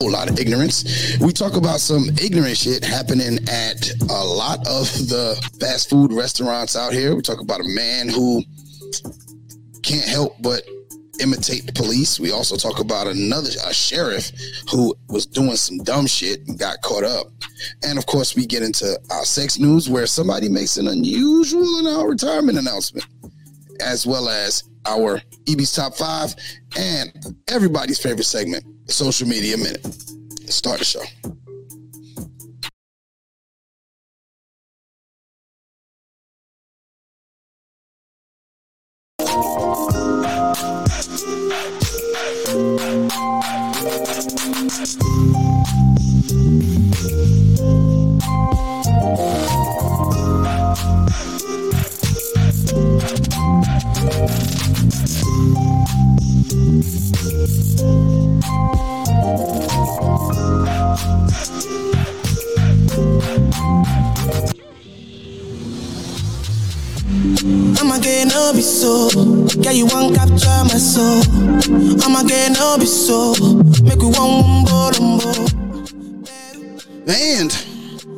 whole lot of ignorance. We talk about some ignorant shit happening at a lot of the fast food restaurants out here. We talk about a man who can't help but imitate the police. We also talk about another a sheriff who was doing some dumb shit and got caught up. And of course, we get into our sex news where somebody makes an unusual and our retirement announcement, as well as our Ibby's top five and everybody's favorite segment, social media minute. Start the show. I'ma get no be so. Yeah, you want capture my soul. I'ma get no be so. Make we one umbo umbo. And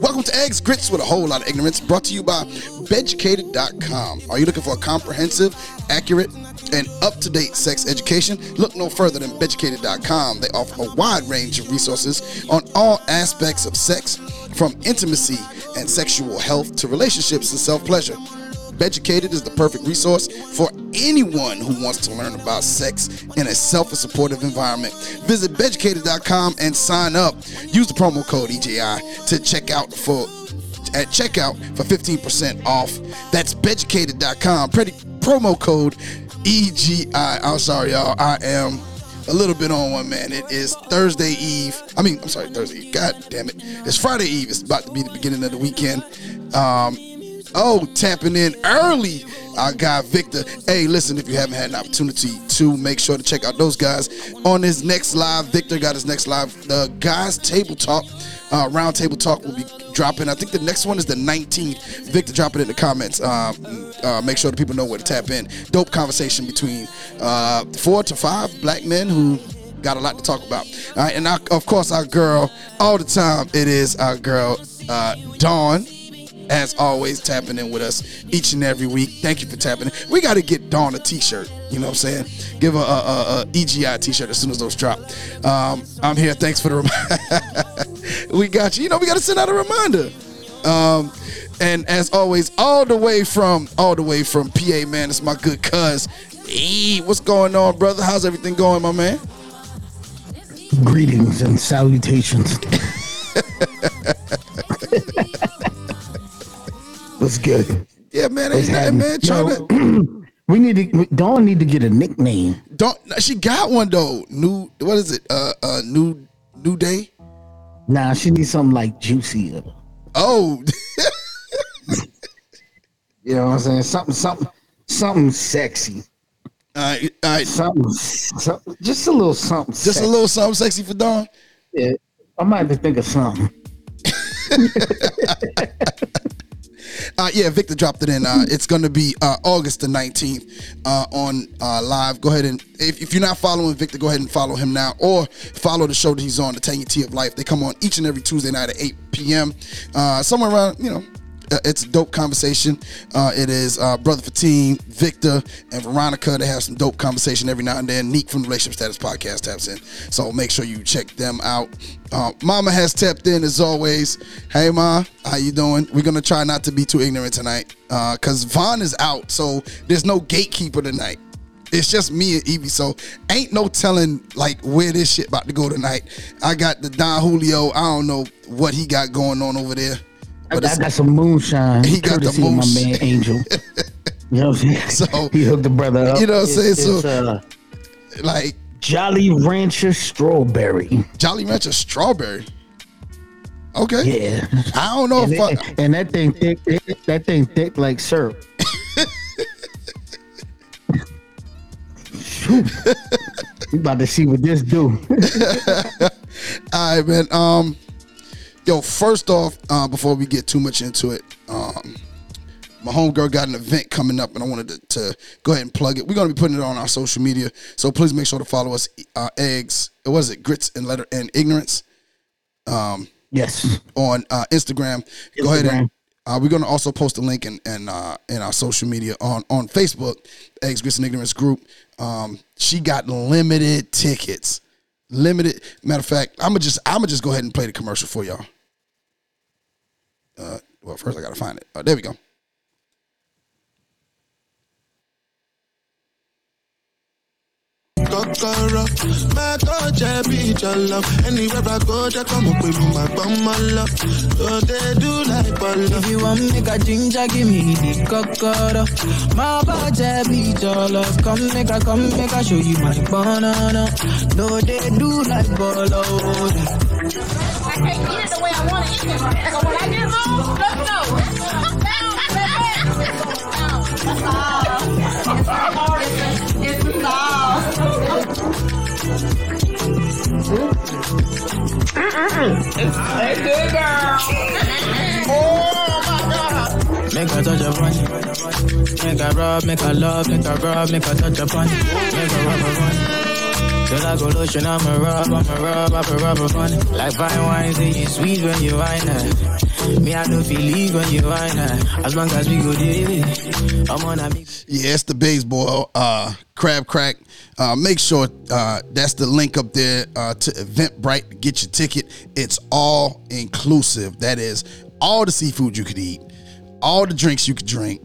welcome to Eggs Grits with a whole lot of ignorance, brought to you by Beducated.com. Are you looking for a comprehensive, accurate, and up to date sex education? Look no further than Beducated.com. They offer a wide range of resources on all aspects of sex, from intimacy and sexual health to relationships and self pleasure. Beducated is the perfect resource for anyone who wants to learn about sex in a self and supportive environment. Visit Beducated.com and sign up. Use the promo code EGI to check out for at checkout for 15% off. That's Beducated.com. Pretty promo code EGI. I'm sorry, y'all. I am a little bit on one, man. It is Thursday Eve. I mean, I'm sorry, Thursday. God damn it. It's Friday Eve. It's about to be the beginning of the weekend. Um, oh, tapping in early. Our guy Victor. Hey, listen, if you haven't had an opportunity to make sure to check out those guys on his next live. Victor got his next live. The guys table talk, uh, round table talk will be dropping. I think the next one is the 19th. Victor, drop it in the comments. Um, uh, make sure the people know where to tap in. Dope conversation between uh, four to five black men who got a lot to talk about. All right, and of course, our girl, all the time, it is our girl, uh, Dawn as always, tapping in with us each and every week. Thank you for tapping in. We got to get Dawn a t-shirt. You know what I'm saying? Give her a, a, a EGI t-shirt as soon as those drop. Um, I'm here. Thanks for the reminder. we got you. You know, we got to send out a reminder. Um, and as always, all the way from all the way from PA, man, it's my good cuz. Hey, what's going on, brother? How's everything going, my man? Greetings and salutations. What's good? Yeah, man. Ain't nothing, man. Trying to we need to. Dawn need to get a nickname. don't. She got one though. New. What is it? Uh, uh, new. New day. Nah, she needs something like juicier. Oh, You know what I'm saying? Something, something, something sexy. all right, all right. Something, something just a little something. Just a little something sexy for Dawn. Yeah, I might have to think of something. Uh, yeah, Victor dropped it in. Uh, it's going to be uh, August the 19th uh, on uh, live. Go ahead and, if, if you're not following Victor, go ahead and follow him now or follow the show that he's on, The Tangy T of Life. They come on each and every Tuesday night at 8 p.m. Uh, somewhere around, you know, it's a dope conversation. Uh, it is uh, Brother Fatine, Victor, and Veronica. They have some dope conversation every now and then. Neek from the Relationship Status Podcast taps in. So make sure you check them out. Uh, Mama has tapped in as always. Hey, Ma, how you doing? We're to try not to be too ignorant tonight because Von is out. So there's no gatekeeper tonight. It's just me and Ibby, so ain't no telling like where this shit about to go tonight. I got the Don Julio. I don't know what he got going on over there. I, But I got some moonshine. He got the of my man Angel. you know what I'm saying? So, he hooked the brother up. you know what I'm saying? It's- So- uh, like Jolly Rancher strawberry. Jolly Rancher strawberry. Okay. Yeah. I don't know And, if I, and that thing thick, that thing thick like syrup. Shoot. we about to see what this do. All right, man. Um, yo, first off, uh, before we get too much into it, um, my homegirl got an event coming up, and I wanted to, to go ahead and plug it. We're gonna be putting it on our social media, so please make sure to follow us, uh, Eggs was it grits and letter and ignorance Yes. on uh, Instagram. Go ahead and uh, we're gonna also post a link in in, uh, in our social media on on Facebook, Eggs Grits and Ignorance group. Um, she got limited tickets. Limited. Matter of fact, I'm gonna just I'm gonna just go ahead and play the commercial for y'all. Uh, well, first I gotta find it. Uh, there we go. Kokoro, my touch, I be your love. Anywhere I go, they come up with my bum, my love. So they do like ball If you want make a ginger, give me the cocoa. My budget be your love. Come make a come make a show you my banana. No, they do like bolo. I can't eat it the way I want to eat it. So when I get home, let me Make a touch upon it. Make a rub, make a love, make a rub, make a touch upon it. Make a rub upon it. Till I go lotion, I'm a rub, I'm a rub, I'm a rub upon. Like fine wine, say you sweet when you wine it. Me, I don't feel leave when you wine it. As long as we go there, I'm on a mix. Yeah, it's the baseball uh, crab crack. Uh, make sure uh, that's the link up there uh, to Eventbrite to get your ticket. It's all inclusive. That is all the seafood you could eat, all the drinks you could drink.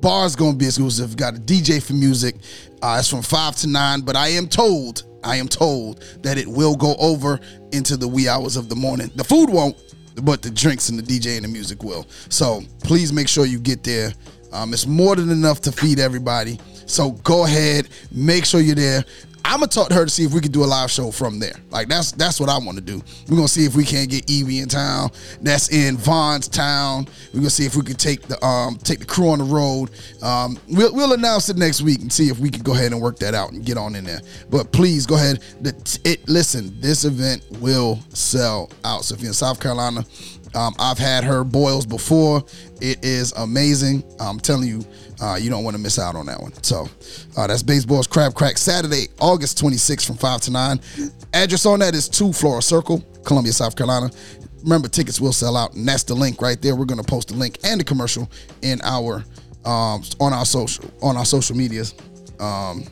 Bars gonna be exclusive. Got a DJ for music. Uh, it's from five to nine, but I am told, I am told that it will go over into the wee hours of the morning. The food won't, but the drinks and the DJ and the music will. So please make sure you get there. Um, it's more than enough to feed everybody. So go ahead, make sure you're there. I'm gonna talk to her to see if we can do a live show from there. Like that's that's what I want to do. We're gonna see if we can't get Ibby in town. That's in Von's town. We're gonna see if we can take the um take the crew on the road. Um, we'll we'll announce it next week and see if we can go ahead and work that out and get on in there. But please go ahead. The, it listen, this event will sell out. So if you're in South Carolina, um, I've had her boils before. It is amazing. I'm telling you, uh, you don't want to miss out on that one. So uh, that's Baseball's Crab Crack Saturday, August 26th from 5 to 9. Address on that is 2 Flora Circle, Columbia, South Carolina. Remember, tickets will sell out, and that's the link right there. We're going to post the link and the commercial in our um, on our social on our social medias. Um,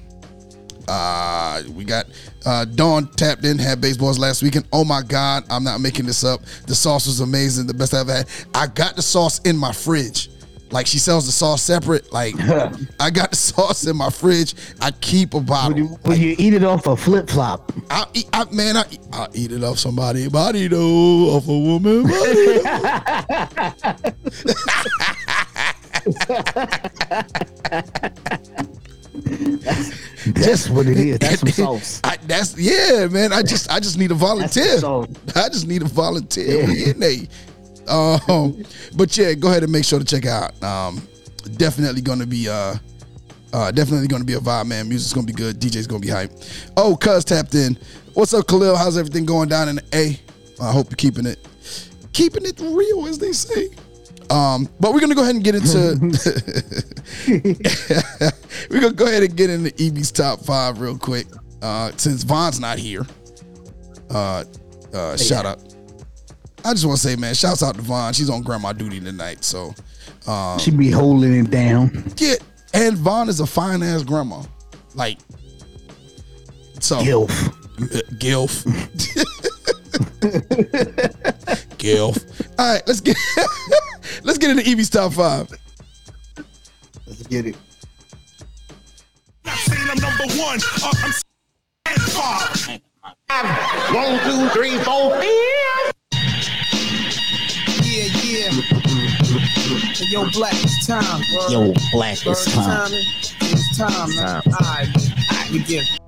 uh, we got uh, Dawn tapped in, had baseballs last weekend. Oh my God, I'm not making this up. The sauce was amazing, the best I've had. I got the sauce in my fridge. Like she sells the sauce separate. Like I got the sauce in my fridge. I keep a Would bottle. you, would you eat it off a flip flop? I eat, I, man, I, I eat it off somebody body though, off a woman body. That's what it is. That's some sauce. I, that's yeah, man. I just I just need a volunteer. I just need a volunteer. We in there. Um, but yeah, go ahead and make sure to check out. Um, definitely gonna be uh, uh, definitely gonna be a vibe, man. Music's gonna be good. DJ's gonna be hype. Oh, Cuz tapped in. What's up, Khalil? How's everything going down in the A? I hope you're keeping it keeping it real, as they say. Um, but we're gonna go ahead and get into we're gonna go ahead and get into Ibby's top five real quick. Uh, since Von's not here. Uh, uh, shout out. I just want to say, man, shouts out to Von. She's on grandma duty tonight, so um, She be holding it down. yeah. And Von is a fine ass grandma, like so. Gilf. Gilf. Gilf. All right, let's get let's get into Ibby's top five. Let's get it. saying I'm number one. I'm saying five. One, two, three, four. Yeah, yeah. Yo, Black, it's time. bro. Yo, black Bird is time. It's time, man. All right, we get it.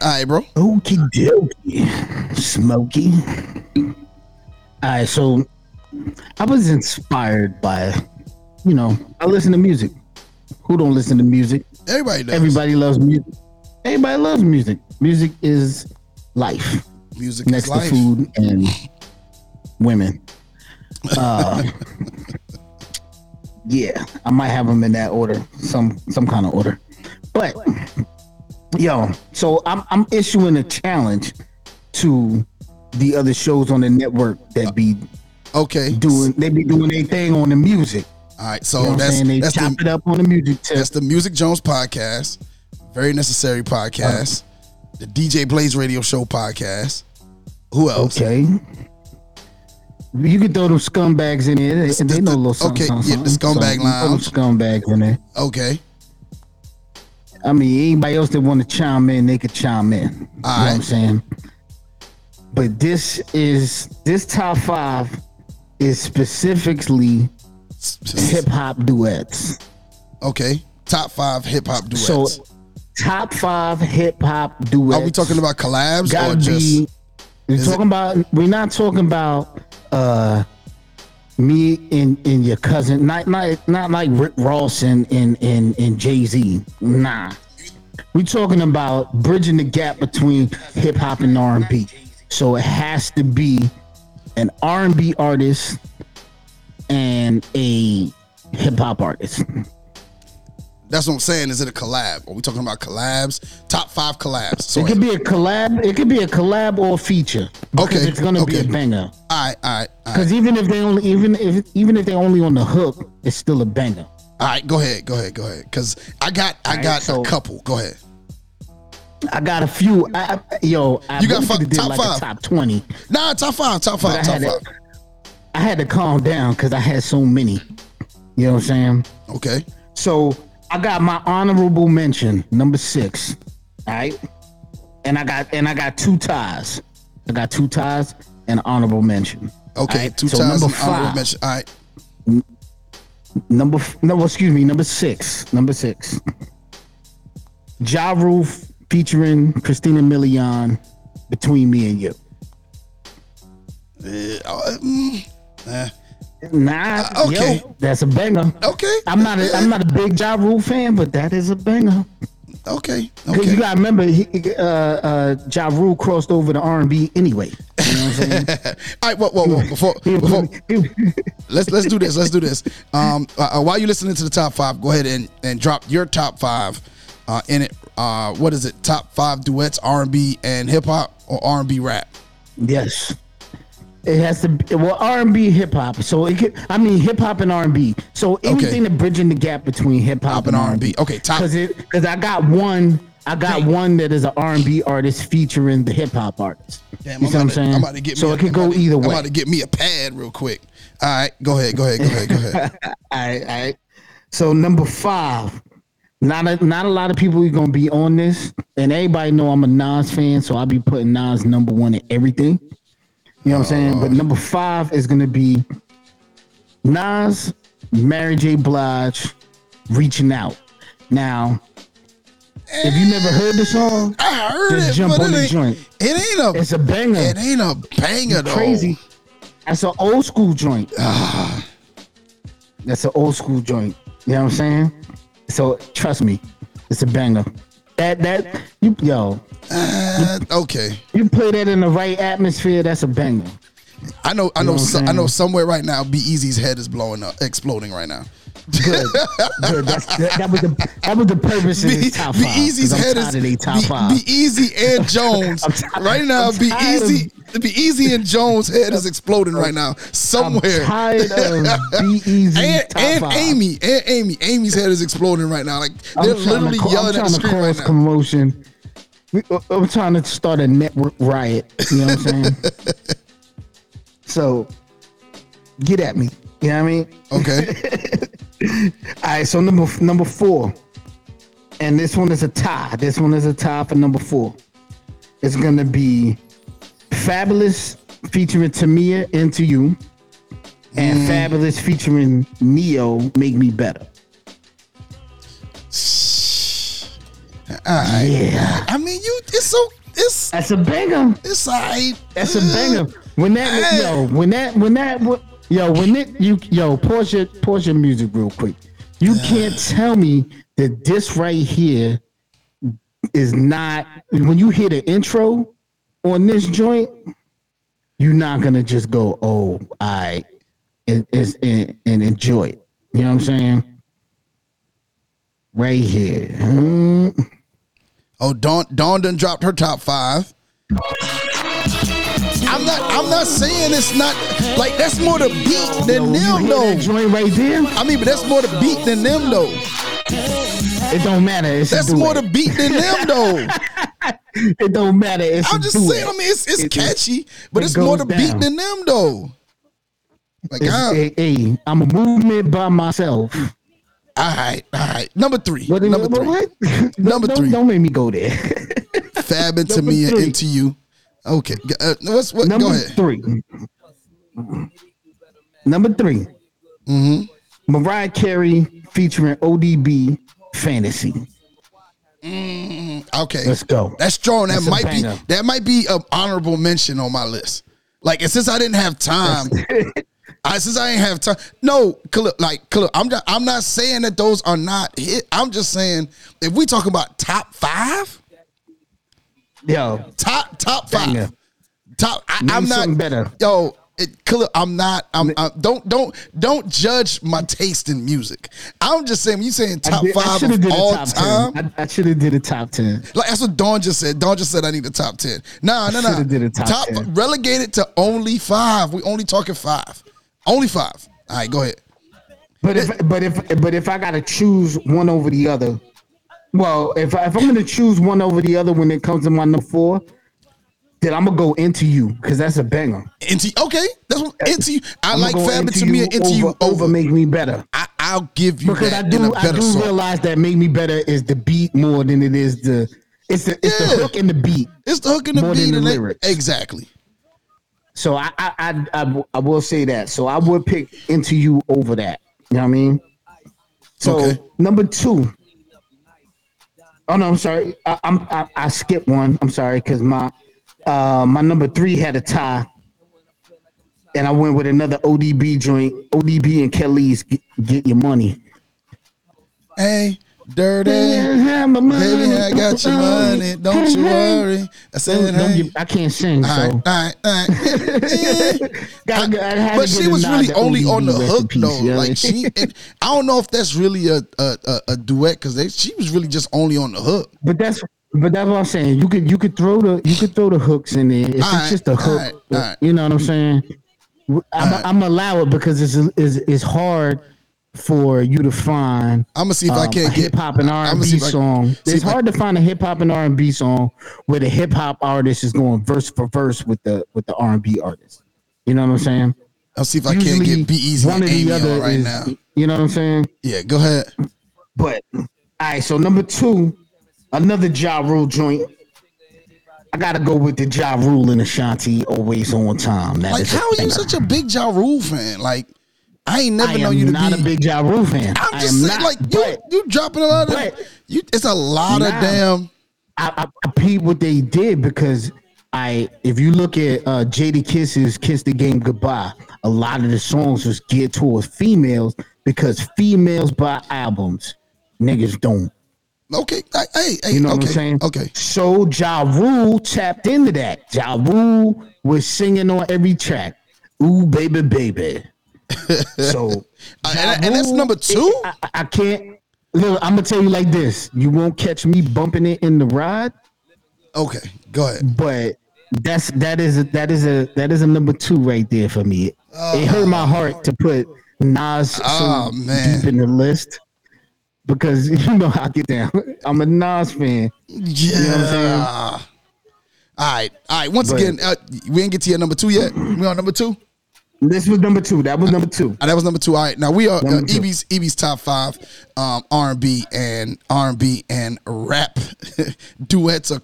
All right, bro. Okie dokie. Smoky. All right, so I was inspired by, you know, I listen to music. Who don't listen to music? Everybody does. Everybody loves music. Everybody loves music. Music is life Music next is to life. food and women. Uh, yeah, I might have them in that order, some some kind of order. But yo, so I'm I'm issuing a challenge to the other shows on the network that be Okay. doing they be doing their thing on the music. All right. So You know that's? They that's chop the it up on the music tip. that's the Music Jones podcast, very necessary podcast, the DJ Blaze Radio Show podcast. Who else? Okay. You can throw them scumbags in there. They, they know a little something. Okay, something, yeah, the scumbag So, you throw them lounge. scumbags in there. Okay. I mean, anybody else that want to chime in, they could chime in. You know what I'm saying? But this is this top five is specifically hip hop duets. Okay. Top five hip hop duets. So top five hip hop duets. Are we talking about collabs or just? be we're is it- talking about we're not talking about uh me and, and your cousin not not not like Rick Ross and and and, and Jay-Z. Nah. We talking about bridging the gap between hip hop and R&B so it has to be an R&B artist and a hip hop artist That's what I'm saying. Is it a collab? Are we talking about collabs? Top five collabs. it could be a collab it could be a collab or a feature Okay, it's gonna be a banger all right. All right. All right. Because even if they only even if even if they only on the hook, it's still a banger. All right. Go ahead. Go ahead. Go ahead. Because I got I right, got so- a couple. Go ahead. I got a few. I, I, yo, I You got really did top like five. top twenty, Nah. Top five. Top five. Top five. to, I had to calm down because I had so many. You know what I'm saying? Okay. So I got my honorable mention number six. All right, and I got and I got two ties. I got two ties and honorable mention. Okay. Right, Two so times number five. mention. All right. Number f- no, excuse me, number six. Number six. Ja Rule featuring Christina Milian, Between Me and You. Uh, mm, eh. Nah, Uh, okay. yo, that's a banger. Okay. I'm not a, I'm not a big Ja Rule fan, but that is a banger. Okay. Because Okay. you gotta remember, he, uh, uh, Ja Rule crossed over to R&B anyway. You know what I'm saying? All right. Whoa. Whoa. Whoa. Before. before let's let's do this. Let's do this. Um, uh, uh, while you're listening to the top five, go ahead and and drop your top five. Uh, in it. Uh, what is it? Top five duets, R and B and hip hop, or R and B rap? yes. It has to be well R and B hip hop. So it could I mean hip hop and R and B. So anything that bridging the gap between hip hop and R and B. Okay, top- Because it because I got one I got one that is an R and B artist featuring the hip hop artist. Damn, you see what I'm to- saying? I'm about to get so me it a- could I'm go to- either way. I'm about to get me a pad real quick. All right, go ahead, go ahead, go ahead, go ahead, go ahead. all right, all right. So number five. Not a, not a lot of people are gonna be on this, and everybody know I'm a Nas fan, so I'll be putting Nas number one in everything. You know what I'm saying? But number five is gonna be Nas, Mary J. Blige, reaching out. Now, if you never heard the song, I heard Just it, jump on it the ain't, joint. It ain't a. it's a banger. It ain't a banger though. crazy. That's an old school joint. Ah. That's an old school joint. You know what I'm saying? So trust me, it's a banger. That that you yo, Uh, okay, you play that in the right atmosphere, that's a banger. I know. I You know. know so, I know somewhere right now. Be Easy's head is blowing up, exploding right now. Good, good. That's, that, that was the that was the purpose of Be, this top Be five. Easy's I'm head is of they top Be, five. Be Easy and Jones I'm right now. I'm Be Easy. Be Easy and Jones' head is exploding right now somewhere. I'm tired of Be Easy and. Amy and Amy. Amy's head is exploding right now. Like they're literally I'm yelling at the screen right cause now. commotion. We- uh, I'm trying to start a network riot. You know what I'm saying? so get at me. You know what I mean? Okay. All right. So number number four, and this one is a tie. This one is a tie for number four. It's gonna be Fabolous featuring Tamia Into You, and Mm. Fabolous featuring Ne-Yo Make Me Better. All right. Yeah. I mean, you. It's so. It's. That's a banger. It's alright. That's a banger. When that yo, when that when that wh- yo, when it you yo, pause your pause your music real quick. You can't tell me that this right here is not when you hear the intro on this joint, you're not gonna just go, oh, I and, and, and, and enjoy it. You know what I'm saying? Right here. Hmm. Oh, Dawn Dawn done dropped her top five. I'm not I'm not saying it's not like that's more the beat than them though. joint right there? I mean, but that's more the beat than them though. It don't matter. It's That's more the beat than them though. It don't matter. It's I'm just saying. I mean, it's it's It- catchy, but it it's more the goes beat than them though. Like, hey, hey, I'm a movement by myself. all right, all right. Number three. What? number what, three. what? Number don't, three. Don't make me go there. Fab into me and into you. Okay. Uh, what's what? Number go ahead. three. Number 3 Mm-hmm. Mariah Carey featuring ODB Fantasy. Okay. Let's go. That's strong. That That's might be that might be an honorable mention on my list. Like, since I didn't have time, I since I ain't have time. No, like I'm just, I'm not saying that those are not hit. I'm just saying if we talk about top five, Yo, top top five, Banger. top. I, I'm not better. Yo, it, Khalil, I'm not. I'm. I, don't don't don't judge my taste in music. I'm just saying when you saying top did- five of all top time. 10. I, I should have did a top ten. Like that's what Dawn just said. Dawn just said I need a top ten. Nah, nah, nah. shoulda did a top 10. relegated to only five. We only talking five. Only five. All right, go ahead. But if but if but if I gotta choose one over the other, well, if I, if I'm gonna choose one over the other when it comes to my number four, then I'm gonna go into you because that's a banger. Into okay, that's what into you. I I'ma like Fab into me and into you over. over make me better. I, I'll give you Because that I do I do song. realize that make me better is the beat more than it is the it's the it's Yeah. the hook and the beat. It's the hook and the more than beat the and lyrics. exactly. So I I, I I I will say that. So I would pick into you over that. You know what I mean? So Okay. number two. Oh no, I'm sorry. I, I'm I, I skipped one. I'm sorry because my uh my number three had a tie, and I went with another ODB joint. ODB and Kelis get, get your money. Hey, dirty. Baby, I got your money. Don't you worry. I said, Don't, hey. get, I can't sing, All so right, all right, all right. But she was really only on the hook peace, though. know? Like she, and I don't know if that's really a a, a, a duet because she was really just only on the hook. But that's but that's what I'm saying. You could you could throw the you could throw the hooks in there. If it's just a hook, alright. you know what I'm saying. I'm, Alright. I'm allow it because it's it's it's hard for you to find. I'm gonna see if I um, can't a get hip hop and R and B song. It's I- hard to find a hip hop and R and B song where the hip hop artist is going verse for verse with the with the R and B artist. You know what I'm saying? I'll see if I can't get Be Easy one and or the other right is- now. You know what I'm saying? Yeah, go ahead. But all right, so number two, another Ja Rule joint. I gotta go with the Ja Rule and Ashanti always on time. That Like, how are you such a big Ja Rule fan? Like, I ain't never I known you to not be. a big Ja Rule fan. I'm just saying, not, like you, you dropping a lot of. you, it's a lot of damn. I, I, peep what they did because I, if you look at uh, Jadakiss's "Kiss the Game Goodbye," a lot of the songs was geared towards females because females buy albums, niggas don't. Okay, I- hey, hey, You know okay, what I'm saying? okay. So Ja Rule tapped into that. Ja Rule was singing on every track. Ooh, baby, baby. So, Uh, Ja and- and that's number two? I, I- I can't. Look, I'm gonna tell you like this: you won't catch me bumping it in the ride, Okay, go ahead. but that's that is a, that is a that is a number two right there for me. It, it hurt my heart to put Nas Oh, so man. deep in the list because you know how I get down. I'm a Nas fan. Yeah. what I'm saying? all right, all right. Once But- again, uh, we didn't get to your number two yet. We on number two. This was number two. That was number two. Uh, that was number two. All right, now we are uh. Ibby's Ibby's top five um, R and B and R and B and rap duets or Well,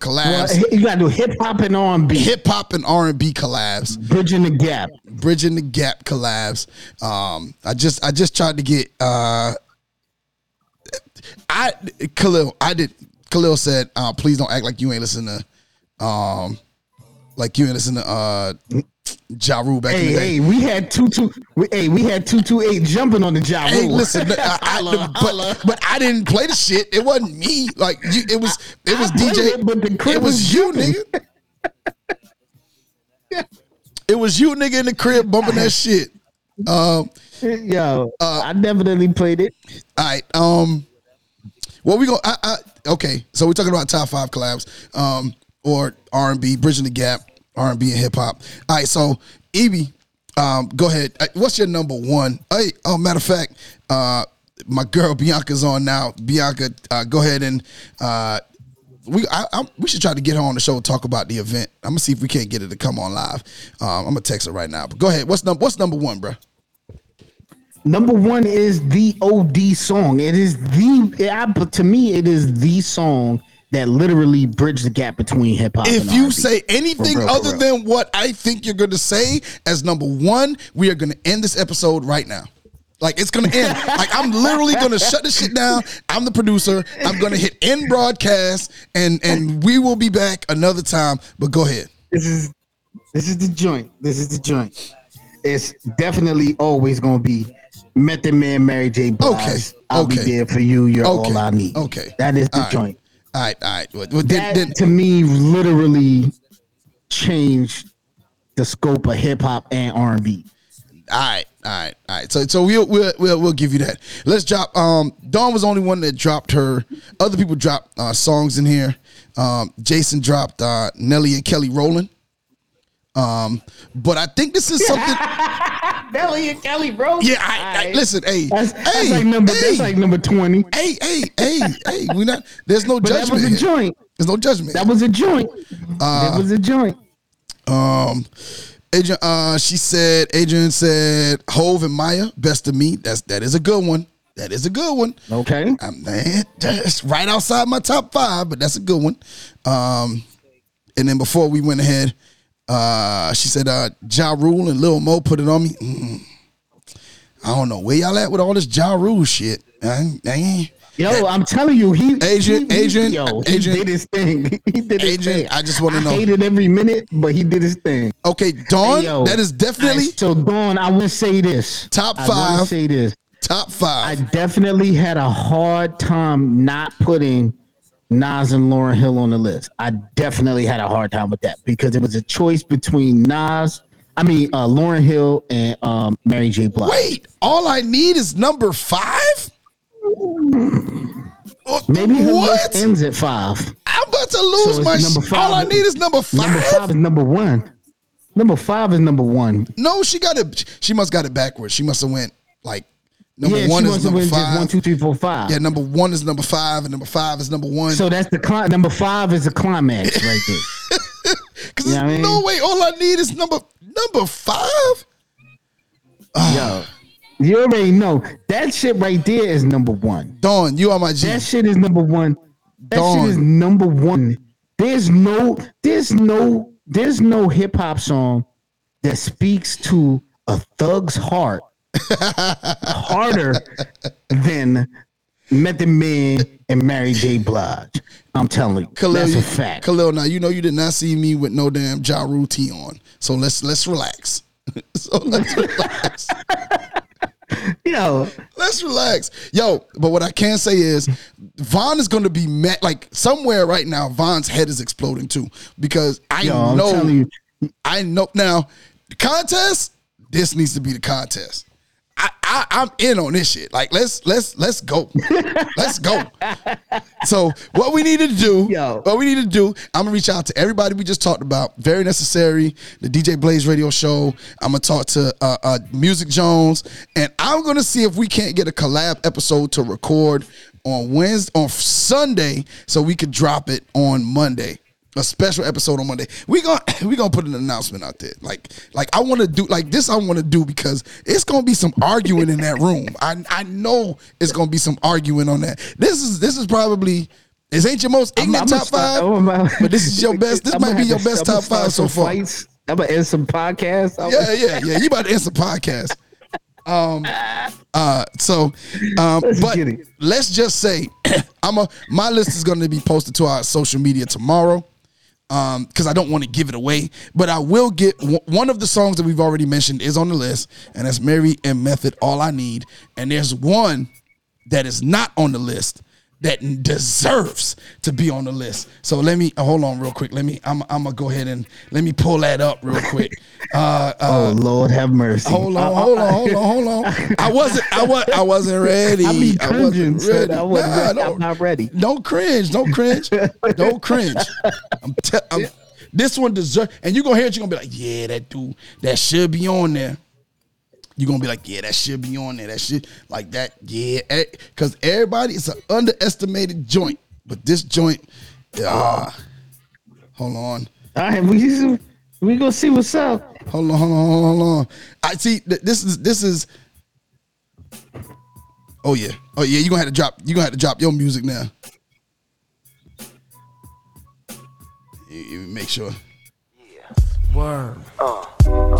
collabs, you gotta do hip hop and R and B. hip hop and R and B collabs, Bridging the gap. bridging the gap collabs. Um, I just I just tried to get uh, I Khalil I did Khalil said uh, please don't act like you ain't listen to um like you ain't listen to uh Ja Rule back in Hey, the day. hey, we had two two. We, hey, we had two two eight jumping on the job. Hey, listen, I, I, but, but I didn't play the shit. It wasn't me. Like you, it was, it was I DJ. it, but the crib it was, was you, nigga. it was you, nigga, in the crib bumping that shit. Um, Yo, Uh, I definitely played it. all right. Um, Well, we go. I, I, okay, so we're talking about top five collabs, um, or R and B, bridging the gap, R and B and hip hop. All right, so Ibby, um, go ahead. Uh, What's your number one? Hey, oh, matter of fact, uh, my girl Bianca's on now. Bianca, uh, go ahead and uh, we I, I, we should try to get her on the show and talk about the event. I'm gonna see if we can't get her to come on live. Um, I'm gonna text her right now. But go ahead. What's number What's number one, bro? Number one is the OD song. It is the I, to me, it is the song that literally bridge the gap between hip hop. If and you R&B. say anything real, other than what I think you're going to say as number one, we are going to end this episode right now. Like it's gonna end. like I'm literally gonna shut this shit down. I'm the producer. I'm gonna hit end broadcast, and and we will be back another time. But go ahead. this is this is the joint. This is the joint. It's definitely always gonna be Method Man, Mary J. Blige. Okay, I'll okay. be there for you. You're Okay, all I need. okay. that is the All right. Joint. All right, all right. Well, well, then, That then, to me literally changed the scope of hip hop and R and B. All right, all right, all right. So, so we'll we'll we'll, we'll give you that. Let's drop. Um, Dawn was the only one that dropped her. Other people dropped uh, songs in here. Um, Jason dropped uh, Nelly and Kelly Rowland. Um, but I think this is something. Belly and Kelly, bro. Yeah, I, I listen. Hey, That's, that's hey, like number. hey, That's like number twenty. hey, hey, hey, hey. We not. There's no But that judgment. was a here. joint. There's no judgment. That was a joint. that was a joint. Um, Adrian, uh, she said, Adrian said, Hove and Mya, best of me. That's that is a good one. That is a good one. Okay. Um, man, that's right outside my top five, but that's a good one. Um, and then before we went ahead, uh, she said, uh, Ja Rule and Lil Mo put it on me. Mm, I don't know where y'all at with all this Ja Rule shit. I, Yo, I'm telling you, he Agent, he, he- yo, he did his thing. He did his Adrian, thing. I just wanna know- hated every minute, but he did his thing. okay, Dawn, Hey, yo, that is definitely I- so. Dawn, I want to say this. Top I five. say this. top five. I definitely had a hard time not putting Nas and Lauryn Hill on the list. I definitely had a hard time with that because it was a choice between Nas, I mean uh, Lauryn Hill and um, Mary J. Blige. Wait, all I need is number five? Maybe her what? list ends at five. I'm about to lose So my number five. All I need is number five. Number five is number one. Number five is number one. No, she got it. She must got it backwards. She must have went like number yeah, one she is number five. one, two, three, four, five. Yeah, number one is number five, and number five is number one. So that's the cli- number five is the climax right there. Because there's I mean- no way. All I need is number number five. Ah. Yo, you already know that shit right there is number one. Dawn, you are my G. That shit is number one. That Dawn. shit is number one. There's no, there's no, there's no hip hop song that speaks to a thug's heart harder than Method Man and Mary J. Blige. I'm telling you, Khalil, that's a fact. Khalil, now you know you did not see me with no damn Ja Rule tee on. So let's let's relax. so let's relax. Yo, Let's relax. Yo, but what I can say is Von is going to be mad. Like somewhere right now, Von's head is exploding too because I yo, know, I know. Now, the contest, this needs to be the contest. I, I, I'm in on this shit. Like, let's let's let's go, let's go. So, what we need to do, Yo. what we need to do, I'm gonna reach out to everybody we just talked about. Very necessary. The DJ Blaze Radio Show. I'm gonna talk to uh, uh, Music Jones, and I'm gonna see if we can't get a collab episode to record on Wednesday, on Sunday, so we could drop it on Monday. A special episode on Monday. We gonna we gonna put an announcement out there. Like like I want to do like this. I want to do because it's gonna be some arguing in that room. I I know it's gonna be some arguing on that. This is this is probably this ain't your most I'm- ignorant top start- five, I'ma- but this is your best. This I'ma might be your to- best top five so far. Fights. I'm gonna end some podcasts. I'm Yeah, yeah, yeah. You about to end some podcast. Um, uh, so, um, Let's but let's just say, I'm a my list is going to be posted to our social media tomorrow. Um, because I don't want to give it away, but I will get w- one of the songs that we've already mentioned is on the list, and that's Mary and Method. All I need, and there's one that is not on the list that deserves to be on the list. So let me uh, hold on real quick. Let me. I'm. I'm gonna go ahead and let me pull that up real quick. Uh, uh, Oh Lord, have mercy. Hold on, hold on, hold on, hold on. I wasn't, I was, I wasn't ready. I be I wasn't son. I wasn't Nah, ready. I'm not ready. Don't cringe. Don't cringe. don't cringe. I'm, te- I'm this one deserves and you're gonna hear it. You are gonna be like, yeah, that dude, that should be on there. You are gonna be like, yeah, that should be on there. That shit, like that, yeah, eh, because everybody it's an underestimated joint, but this joint, ah, hold on. All right, we we gonna see what's up. Hold on, hold on, hold on, hold on. I see. th- This is this is. Oh yeah, oh yeah. You gonna have to drop. You gonna have to drop your music now. You, you make sure. Uh. Yeah. Word.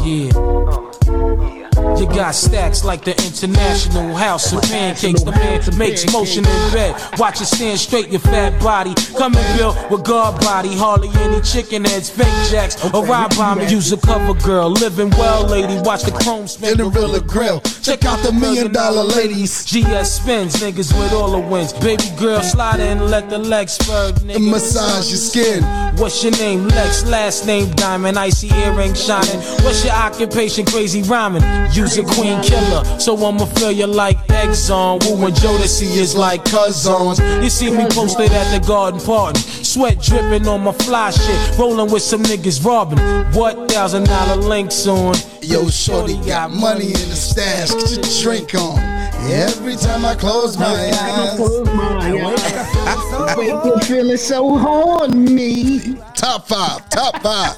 Yeah. You got stacks like the International House of Pancakes. The man makes motion in bed. Watch it stand straight, your fat body. Come and build with guard body. Hardly any chicken heads, fake jacks. A ride by me, use a cover girl. Living well, lady. Watch the chrome spin. In the Gorilla Grill. Check out the million dollar ladies. GS spins, niggas with all the wins. Baby girl, slide in, let the legs spur. Nigga, Massage your skin. What's your name? Lex, last name Diamond, icy earring shining. What's your occupation? Crazy rhyming. Use a queen killer, so I'ma feel you like Exxon. Woo and Jodeci is like cousins. You see me posted at the garden party, sweat dripping on my fly shit, rolling with some niggas robbing. What thousand dollar links on? Yo, shorty got money in the stash. Get your drink on. Every time I close my eyes. I wake up feeling so horny. Top five. Top five.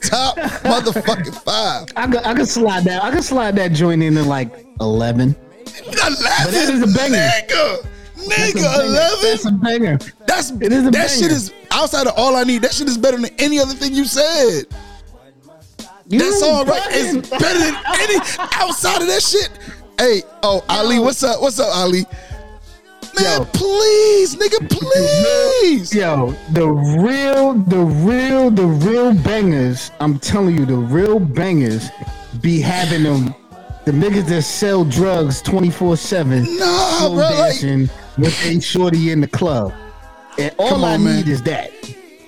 top motherfucking five. I could, I could slide that. I could slide that joint into like eleven. Eleven. But that is a banger. Nigga. Nigga, eleven. That's a banger. That's It is a that banger. shit is outside of all I need. That shit is better than any other thing you said. You That song right is better than any outside of that shit. Hey, oh Ali, what's up? What's up, Ali? Man, Yo. please, nigga, please. Yo, the real, the real, the real bangers. I'm telling you, the real bangers be having them. The niggas that sell drugs 24 7 Nah, bro, like- with a shorty in the club. And all Come I on, man. need is that.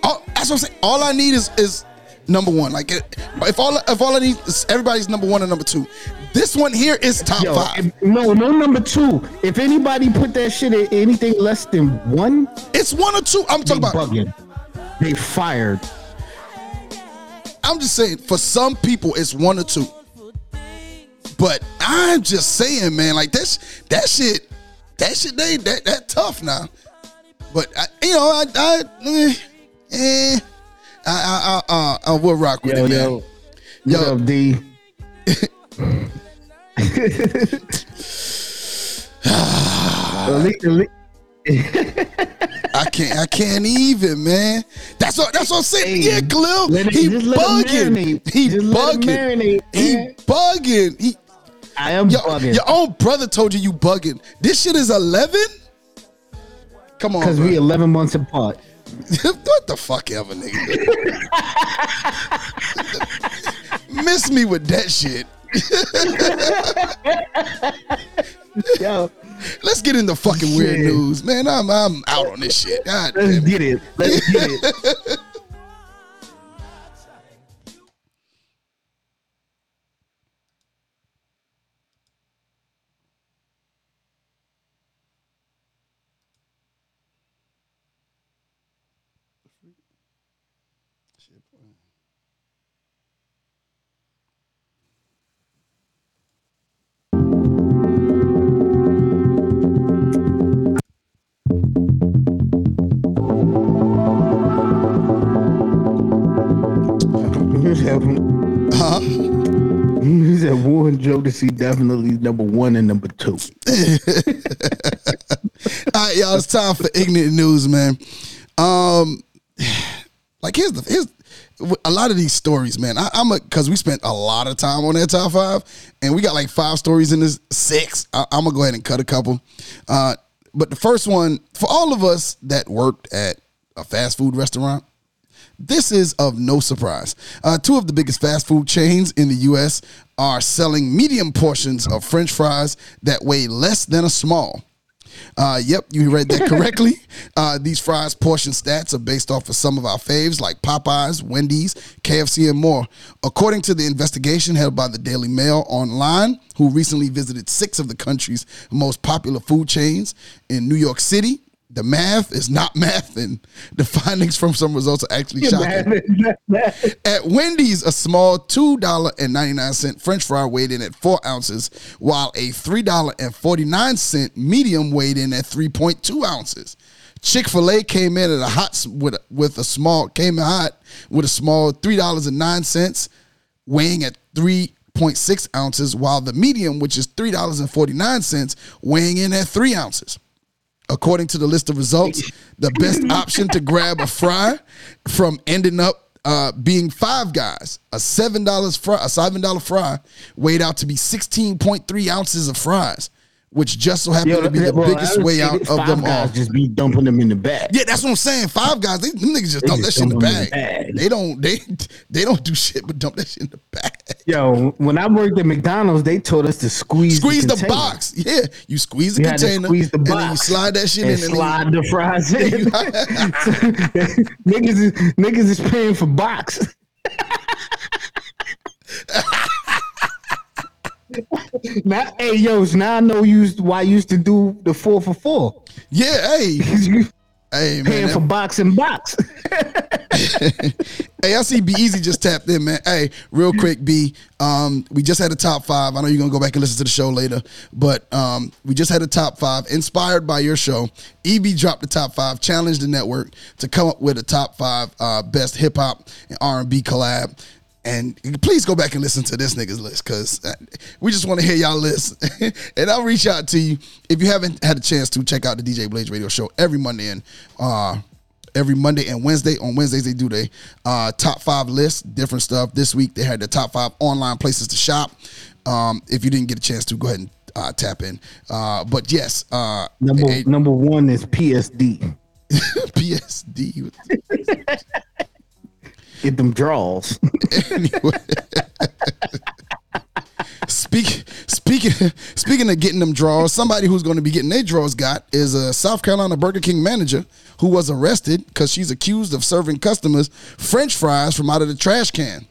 All, that's what I'm saying. All I need is is number one. Like if all if all need is everybody's number one and number two. This one here is top Yo, five. if- no, no number two. If anybody put that shit at anything less than one, it's one or two. I'm talking about. bugging. They fired. I'm just saying, for some people, it's one or two. But I'm just saying, man, like that's that shit, that shit, they that that tough now. But I, you know, I, I, eh, eh, I, I, I, uh, uh, I, I will rock with Yo, it, man. yo, Yo. what up, D? At least- at least- I can't, I can't even, man. That's what, that's what I'm saying. Hey, yeah, Khalil, he just let it bugging, he Just bugging, he bugging. He, I am your, bugging your own brother told you you bugging. This shit is 11. Come on, because we 11 months apart. what the fuck ever, nigga. Miss me with that shit. Yo, Let's get into fucking weird news, man. I'm I'm out on this shit. God let's damn it. get it. Let's get it. Warren definitely number one and number two. All right, y'all. It's time for ignorant news, man. Um, like here's the here's a lot of these stories, man. I, I'm a because we spent a lot of time on that top five, and we got like five stories in this six. I, I'm gonna go ahead and cut a couple. Uh, but the first one for all of us that worked at a fast food restaurant. This is of no surprise. Uh, two of the biggest fast food chains in the U.S. are selling medium portions of French fries that weigh less than a small. Uh, yep, you read that correctly. uh, these fries portion stats are based off of some of our faves like Popeyes, Wendy's, KFC, and more. According to the investigation held by the Daily Mail online, who recently visited six of the country's most popular food chains in New York City, the math is not math, and the findings from some results are actually shocking. At Wendy's, a small $2.99 French fry weighed in at four ounces, while a $3.49 medium weighed in at 3.2 ounces. Chick Fil A came in at a hot with a, with a small came in hot with a small three dollars and nine cents, weighing at three point six ounces, while the medium, which is three dollars and forty nine cents, weighing in at three ounces. According to the list of results, the best option to grab a fry from ending up uh, being Five Guys, a seven dollars fry, a seven dollar fry, weighed out to be sixteen point three ounces of fries, which just so happened to be the well, biggest way out of Five them Guys all. Just be dumping them in the bag. Yeah, that's what I'm saying. Five Guys, they, them niggas just dump that just shit in the dump in bag. the bag. They don't they they don't do shit but dump that shit in the bag. Yo, when I worked at McDonald's, they told us to squeeze Squeeze the, container. box. Yeah, you squeeze the You container squeeze the and then you box slide that shit and in and then slide the fries in. niggas, is, niggas is paying for box. now, hey, yo, so now I know you used, why you used to do the four for four. Yeah, hey. Hey paying man, for box and box. Hey, I see Be Easy just tapped in, man. Hey, real quick, B. Um, we just had a top five. I know you're gonna go back and listen to the show later, but um, we just had a top five inspired by your show. Ibby dropped the top five, challenged the network to come up with a top five uh, best hip hop and R and B collab. And please go back and listen to this nigga's list because we just want to hear y'all list. and I'll reach out to you if you haven't had a chance to check out the DJ Blaze Radio Show every Monday and uh, every Monday and Wednesday. On Wednesdays, they do their uh, top five list, different stuff. This week, they had the top five online places to shop. Um, if you didn't get a chance to, go ahead and uh, tap in. Uh, but yes, uh, number eh, number one is PSD. PSD. Get them draws. anyway. Speak, speaking, speaking of getting them draws, somebody who's going to be getting their draws got is a South Carolina Burger King manager who was arrested because she's accused of serving customers French fries from out of the trash can.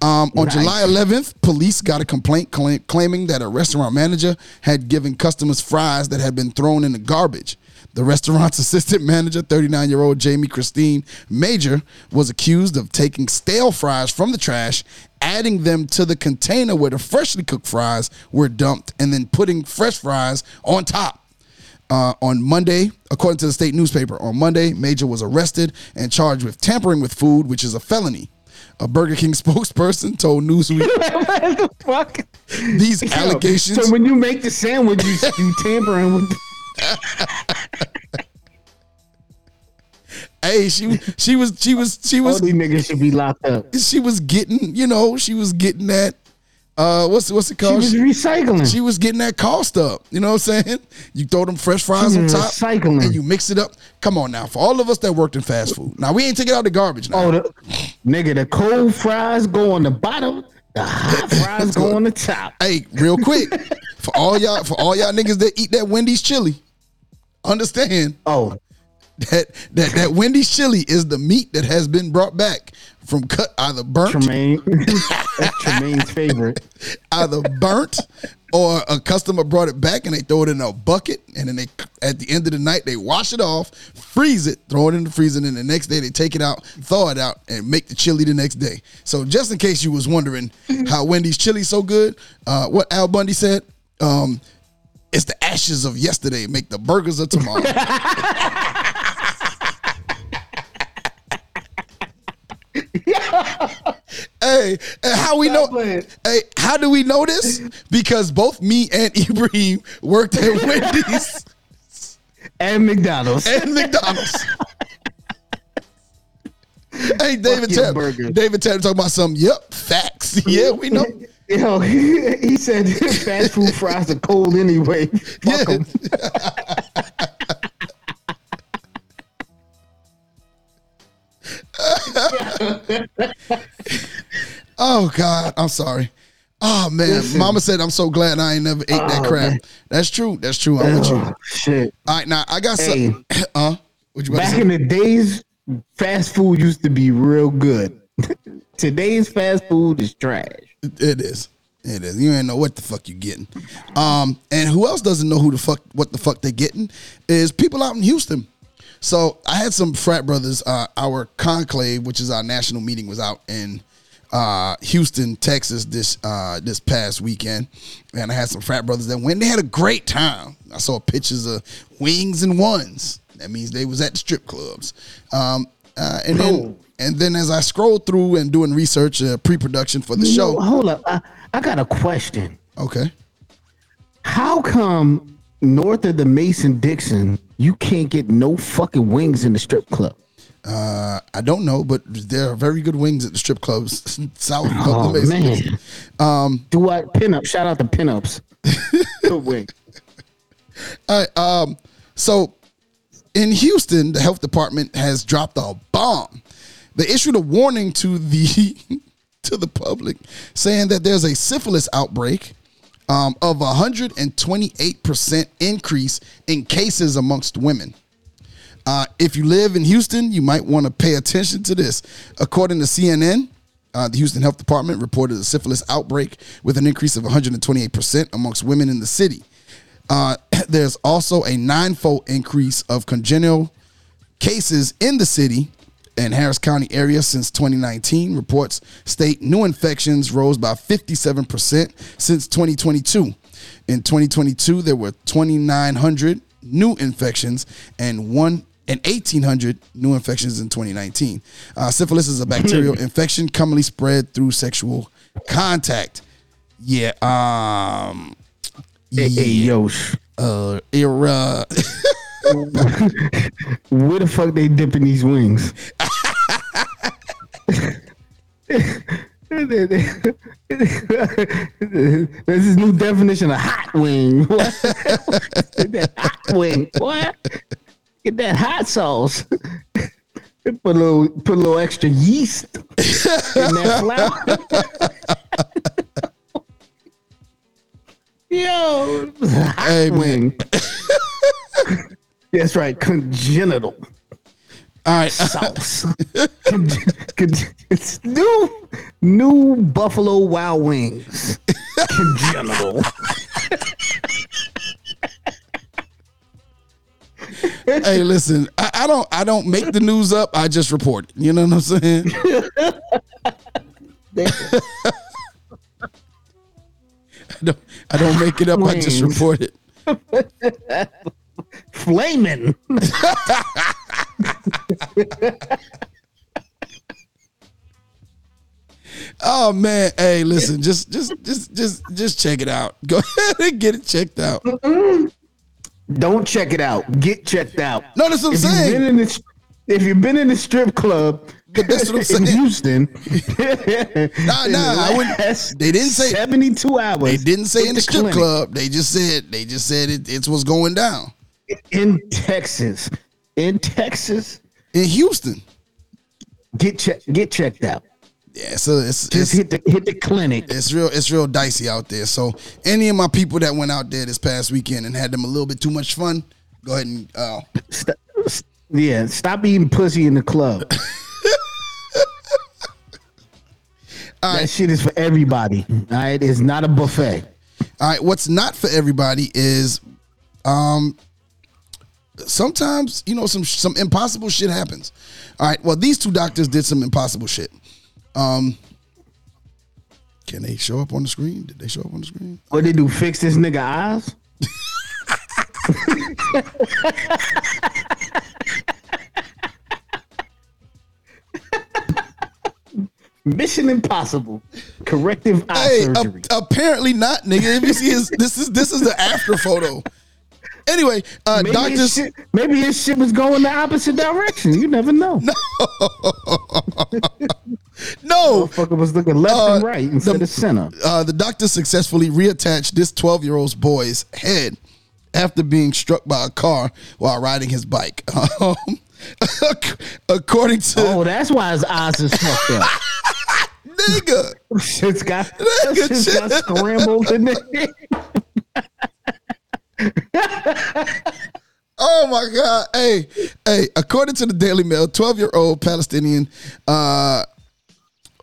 Um, on. July 11th, police got a complaint claim, claiming that a restaurant manager had given customers fries that had been thrown in the garbage. The restaurant's assistant manager, 39 year old Jamie Christine Major, was accused of taking stale fries from the trash, adding them to the container where the freshly cooked fries were dumped, and then putting fresh fries on top. Uh, on Monday, according to the state newspaper, on Monday, Major was arrested and charged with tampering with food, which is a felony. A Burger King spokesperson told Newsweek what the fuck? these allegations. So when you make the sandwiches, you tampering with. The- hey, she she was she was she all was these niggas should be locked up. she was getting you know she was getting that uh what's what's it called? She was recycling. She was getting that cost up. You know what I'm saying? You throw them fresh fries on top recycling. and you mix it up. Come on now, for all of us that worked in fast food. Now we ain't taking out the garbage now. oh, the, nigga, the cold fries go on the bottom. The hot fries go on the top. Hey, real quick, for all y'all for all y'all niggas that eat that Wendy's chili, understand Oh, that that that Wendy's chili is the meat that has been brought back from cut either burnt, Tremaine. That's Tremaine's favorite. either burnt, or a customer brought it back and they throw it in a bucket, and then they at the end of the night they wash it off, freeze it, throw it in the freezer, and then the next day they take it out, thaw it out, and make the chili the next day. So just in case you was wondering how Wendy's chili so good, uh, what Al Bundy said, um, it's the ashes of yesterday make the burgers of tomorrow. hey, and how we know? playing. Hey, how do we know this? Because both me and Ibrahim worked at Wendy's And McDonald's. and McDonald's. hey, David Tapp. David Tapp talking about some. Yep, facts. Yeah, we know. Yo, he, he said fast food fries are cold anyway. Fuck Yeah. Oh God, I'm sorry. Oh man, Listen. Mama said I'm so glad I ain't never ate that Oh, crap. man. That's true. That's true. I'm with you. Oh, shit. All right, now I got Hey. some. Uh, what you about to Back in the days, fast food used to be real good. Today's fast food is trash. It is. It is. You ain't know what the fuck you getting. Um, and who else doesn't know who the fuck what the fuck they getting is people out in Houston. So I had some frat brothers. Uh, our conclave, which is our national meeting, was out in uh, Houston, Texas this uh, this past weekend, and I had some frat brothers that went. They had a great time. I saw pictures of wings and ones. That means they was at the strip clubs. Um, uh, and then and then as I scrolled through and doing research, uh, pre-production for the You show. know, hold up. I, I got a question. Okay. How come north of the Mason Dixon, you can't get no fucking wings in the strip club? Uh, I don't know, but there are very good wings at the strip clubs south of Oh the Mason. man. Um, do I pinup? Shout out to pinups. Good wing. All right, um, so in Houston, the health department has dropped a bomb. They issued a warning to the to the public, saying that there's a syphilis outbreak um, of 128 percent increase in cases amongst women. Uh, if you live in Houston, you might want to pay attention to this. According to CNN, uh, the Houston Health Department reported a syphilis outbreak with an increase of 128% amongst women in the city. Uh, there's also a ninefold increase of congenital cases in the city and Harris County area since 2019. Reports state new infections rose by 57% since 2022. In 2022, there were 2,900 new infections and one and 1,800 new infections in 2019. Uh, syphilis is a bacterial infection commonly spread through sexual contact. Yeah. Um. Hey, hey, yo, Uh. Era. where the fuck they dipping these wings? There's this new definition of hot wing. What? Get that hot wing. What? Get that hot sauce. Put a little, put a little extra yeast in that flour. Yo, hot Hey, wing. That's right, congenital All right. sauce. It's new, new Buffalo Wild Wings. Congenital. hey, listen, I, I don't I don't make the news up. I just report it. You know what I'm saying? I don't I don't make it up. I just report it. Flaming. Oh man, hey, listen, just just just just just check it out. Go ahead and get it checked out. Don't check it out. Get checked out. No, that's what I'm if saying. You've been in the, if you've been in the strip club But that's what I'm in. Houston, Nah, nah, I wouldn't- they didn't say- 72 hours. They didn't say with in the strip clinic club. They just said they just said it, it's what's going down in Texas. In Texas, in Houston. get check, get checked out. Yeah, so it's Just it's, hit the hit the clinic. it's real it's real dicey out there. So any of my people that went out there this past weekend and had them a little bit too much fun, go ahead and uh, St- st- yeah, stop eating pussy in the club. that shit is for everybody. All right, it's not a buffet. All right, what's not for everybody is um sometimes, you know, some some impossible shit happens. All right, well, these two doctors did some impossible shit. Um can they show up on the screen? Did they show up on the screen? What they do? Fix this nigga eyes? Mission Impossible, corrective eye Hey, surgery. a- apparently not, nigga. If you see his, this is this is the after photo. Anyway, uh maybe, his doctors shit, maybe his shit was going the opposite direction. You never know. no no. Motherfucker was looking left Uh, and right instead the- of center. uh, the doctor successfully reattached this 12 year old's boy's head after being struck by a car while riding his bike. Um, according to Oh, that's why his eyes is fucked up. nigga. Shit's got, Nigga, shit's got scrambled in there. Oh my God. Hey, hey, according to the Daily Mail, 12 year old Palestinian, uh,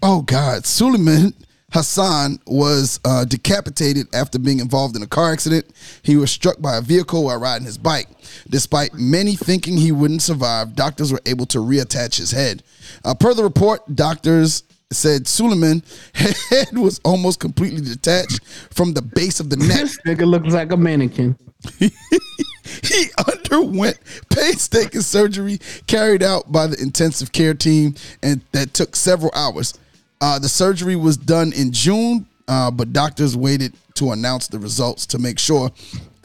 oh God, Suleiman Hassan was uh, decapitated after being involved in a car accident. He was struck by a vehicle while riding his bike. Despite many thinking he wouldn't survive, doctors were able to reattach his head. Uh, per the report, doctors said Suleiman head was almost completely detached from the base of the neck. This nigga looks like a mannequin. he underwent painstaking surgery carried out by the intensive care team and that took several hours. Uh, the surgery was done in June, uh, but doctors waited to announce the results to make sure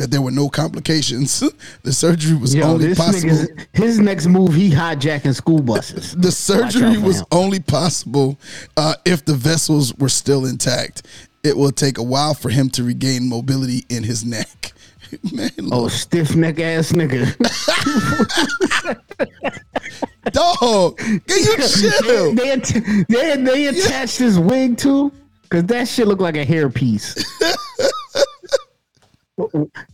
that there were no complications. the surgery was Yo, only possible. his next move, he hijacking school buses. The surgery was only possible uh, if the vessels were still intact. It will take a while for him to regain mobility in his neck. Man, Oh, stiff neck ass nigga. dog, can you chill? they, att- they, they attached his wig too, because that shit looked like a hairpiece.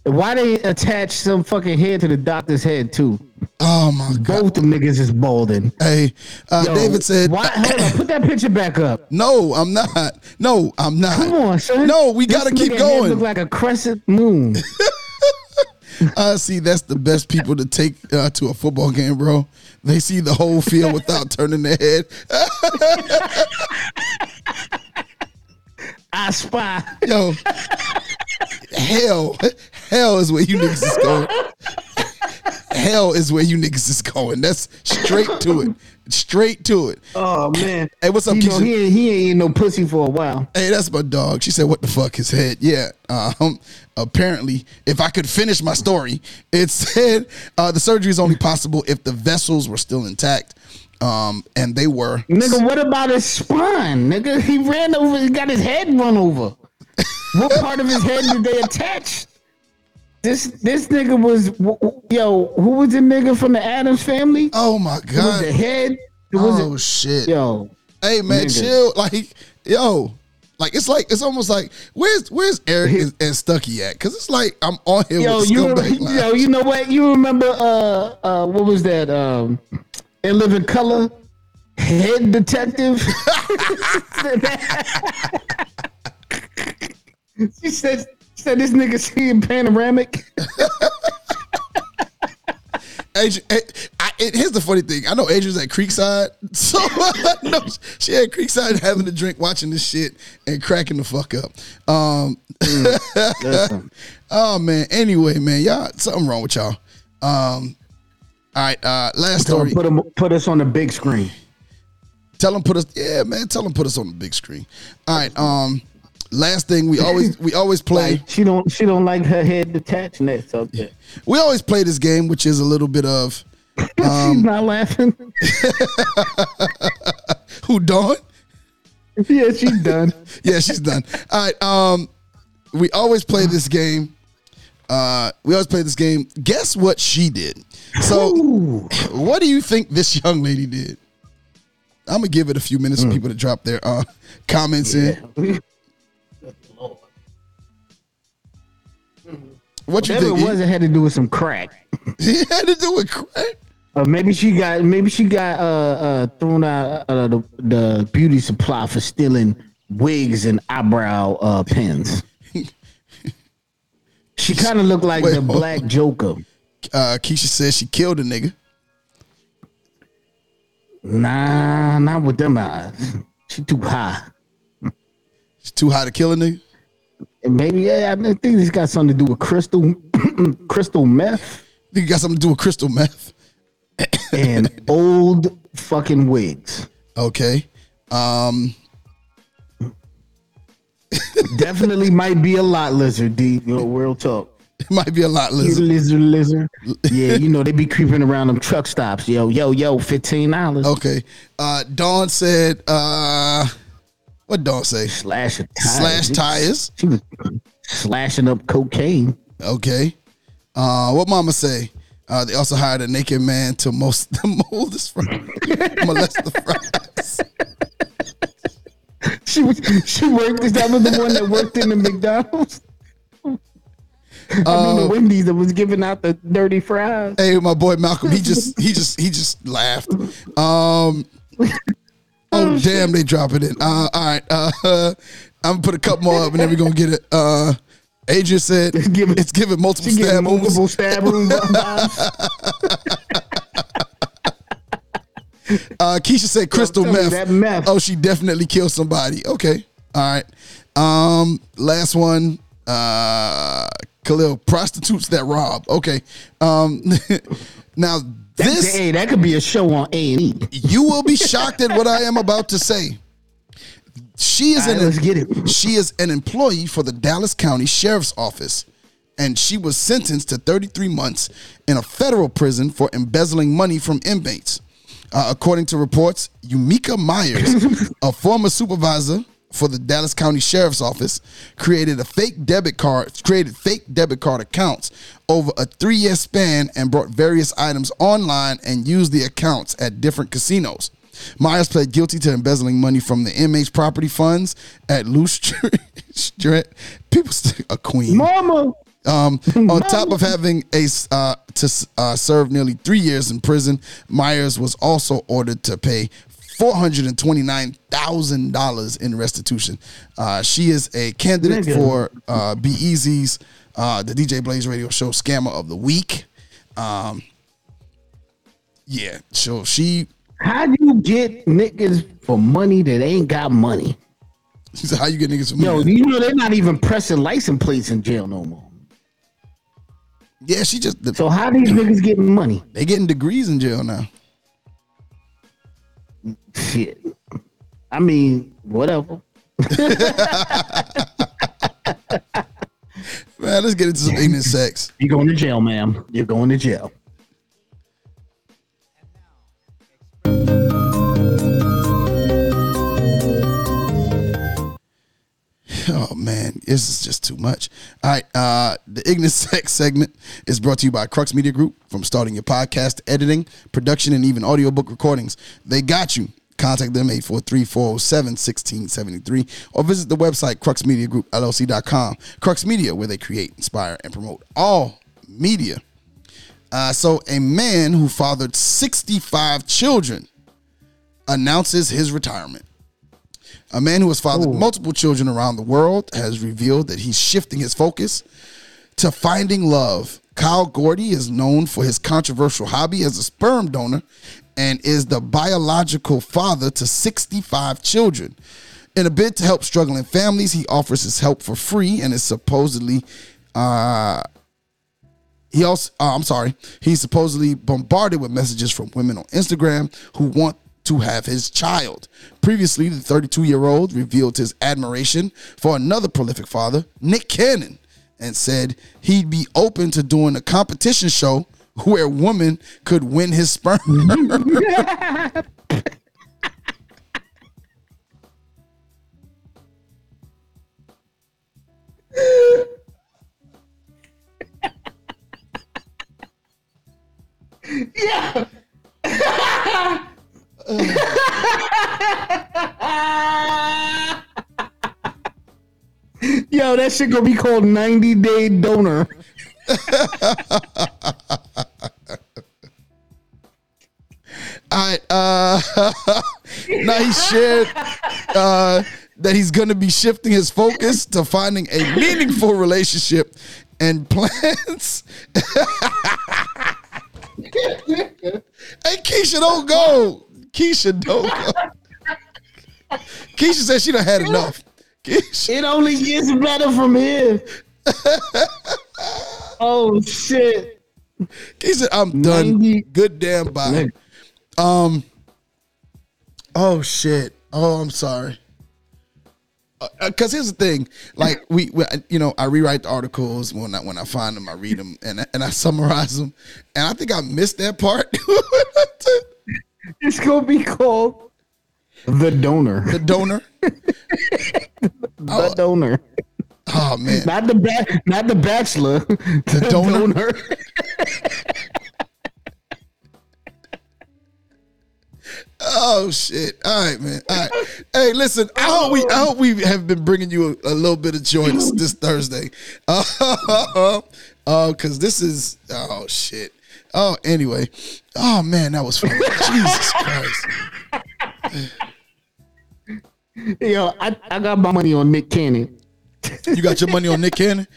Why they attach some fucking head to the doctor's head too? Oh my god. Both the niggas is balding. Hey, uh, Yo, David said, Why, hold on, put that picture back up. "No, I'm not. No, I'm not. Come on, son. No, we This gotta keep going. Look like a crescent moon. Uh, see, that's the best people to take uh, to a football game, bro. They see the whole field without turning their head. I spy. Yo, hell, hell is where you niggas is going. Hell is where you niggas is going. That's straight to it. Straight to it. Oh man. Hey, what's up, You know, he ain't, he ain't eating no pussy for a while. Hey, that's my dog. She said, "What the fuck his head?" Yeah. Um. Apparently, if I could finish my story, it said uh, the surgery is only possible if the vessels were still intact. Um, and they were. Nigga, what about his spine? Nigga, he ran over, he got his head run over. What part of his head did they attach? This this nigga was w- w- yo. Who was the nigga from the Addams family? Oh my god! was the head. Was Oh shit. yo. Hey man, nigga. chill. Like yo. Like it's like it's almost like where's where's Eric and, and Stucky at? Because it's like I'm on here Yo, with you scumbag yo, you know what? You remember uh uh what was that? Um in Living Color? Head detective. she said she said this nigga seeing panoramic. Adrian, eh, I, here's the funny thing. I know Adrian's at Creekside, so I know she at Creekside having a drink, watching this shit, and cracking the fuck up. Um, Listen. oh man. Anyway, man, y'all something wrong with y'all. Um, all right. Uh, last story. Put him put us on the big screen. Tell them put us. Yeah, man. Tell them put us on the big screen. All right. Um, last thing we always we always play. Like she don't she don't like her head detached and that subject. We always play this game, which is a little bit of Um, She's not laughing. who Dawn. yeah, she's done. yeah, she's done. All right. Um, we always play this game. Uh, we always play this game. Guess what she did? So, what do you think this young lady did? I'm gonna give it a few minutes for people to drop their uh, comments in. What you Whatever think? it was, it had to do with some crack. It had to do with crack. Uh, maybe she got maybe she got uh, uh thrown out uh, the, the beauty supply for stealing wigs and eyebrow uh pins. she kind of looked like Wait, the black Joker. Uh, Keisha says she killed a nigga. Nah, not with them eyes. She too high. She's too high to kill a nigga. And maybe yeah, I think this got something to do with crystal crystal meth Think it got something to do with crystal meth. and old fucking wigs. Okay. Um, Definitely might be a lot lizard, D. You know, real talk. it might be a lot You lizard. lizard, lizard. Yeah, you know they be creeping around them truck stops. Yo, yo, yo, fifteen dollars. Okay. Uh, Dawn said, uh, what Dawn say? Slash a tire. Slash tires. She was slashing up cocaine. Okay. Uh, what Mama say? Uh, they also hired a naked man to most the mold his fries, molest the fries. she was she worked. Is that was the one that worked in the McDonald's? I mean, Uh, the Wendy's that was giving out the dirty fries. Hey, my boy Malcolm, he just he just he just laughed. Um Oh damn, they drop it. Uh, all right, uh, I'm gonna put a couple more up, and then we're gonna get it. Uh, Adrian said It's giving- it's giving multiple stab wounds. multiple stab wounds. Uh, Keisha said crystal meth. meth. Oh, she definitely killed somebody. Okay, all right. Um, last one. Uh, Khalil prostitutes that rob. Okay. Um, now this hey, that could be a show on A and E. you will be shocked at what I am about to say. She is right, an let's get it. she is an employee for the Dallas County Sheriff's Office, and she was sentenced to 33 months in a federal prison for embezzling money from inmates. Uh, according to reports, Yumika Myers, a former supervisor for the Dallas County Sheriff's Office, created a fake debit card, created fake debit card accounts over a three-year span and brought various items online and used the accounts at different casinos. Myers pled guilty to embezzling money from the inmates' property funds at Loose Street. People, a queen. Mama, Um, on top of having a uh, to uh, serve nearly three years in prison, Myers was also ordered to pay four hundred and twenty nine thousand dollars in restitution. Uh, she is a candidate Nigga. for uh, Be Easy's uh, the DJ Blaze Radio Show Scammer of the Week. Um, yeah, so she. how do you get niggas for money that ain't got money? She said, "How you get niggas from Yo, you know they're not even pressing license plates in jail no more. Yeah, she just So how these niggas getting money? they getting degrees in jail now. Shit. I mean, whatever. Man, let's get into some ignorant sex. You're going to jail, ma'am. You're going to jail. Oh man, this is just too much. All right, uh, the ignorant sex segment is brought to you by Crux Media Group. From starting your podcast, editing, production, and even audiobook recordings, they got you. Contact them 843-407-1673 or visit the website cruxmediagroupllc.com. Crux Media, where they create, inspire, and promote all media. Uh, so a man who fathered 65 children announces his retirement. A man who has fathered multiple children around the world has revealed that he's shifting his focus to finding love. Kyle Gordy is known for his controversial hobby as a sperm donor and is the biological father to 65 children. In a bid to help struggling families, he offers his help for free and is supposedly uh, he also, uh, I'm sorry, he's supposedly bombarded with messages from women on Instagram who want to have his child. Previously, the 32 year old revealed his admiration for another prolific father, Nick Cannon, and said he'd be open to doing a competition show where women could win his sperm. Yo, that shit gonna be called 90 Day Donor. All right. Uh, now he shared uh, that he's going to be shifting his focus to finding a meaningful relationship and plans. hey, Keisha, don't go. Keisha, don't go. Keisha said she done had enough. Keisha, It only gets better from here. oh shit. Keisha, I'm done. 90 Good damn bye. Um. Oh shit. Oh, I'm sorry. Because here's the thing, like we, we, you know, I rewrite the articles when I when I find them, I read them, and and I summarize them, and I think I missed that part. It's gonna be called The Donor. the donor. The Donor. Oh man, Not the ba- not the bachelor. The, donor? donor. Oh shit! All right, man. All right. Hey, listen. I hope we, I hope we have been bringing you a, a little bit of joy this, this Thursday. Uh, uh, cause this is oh shit. Oh, anyway. Oh man, that was fun. Jesus Christ. Yo, I, I got my money on Nick Cannon. You got your money on Nick Cannon?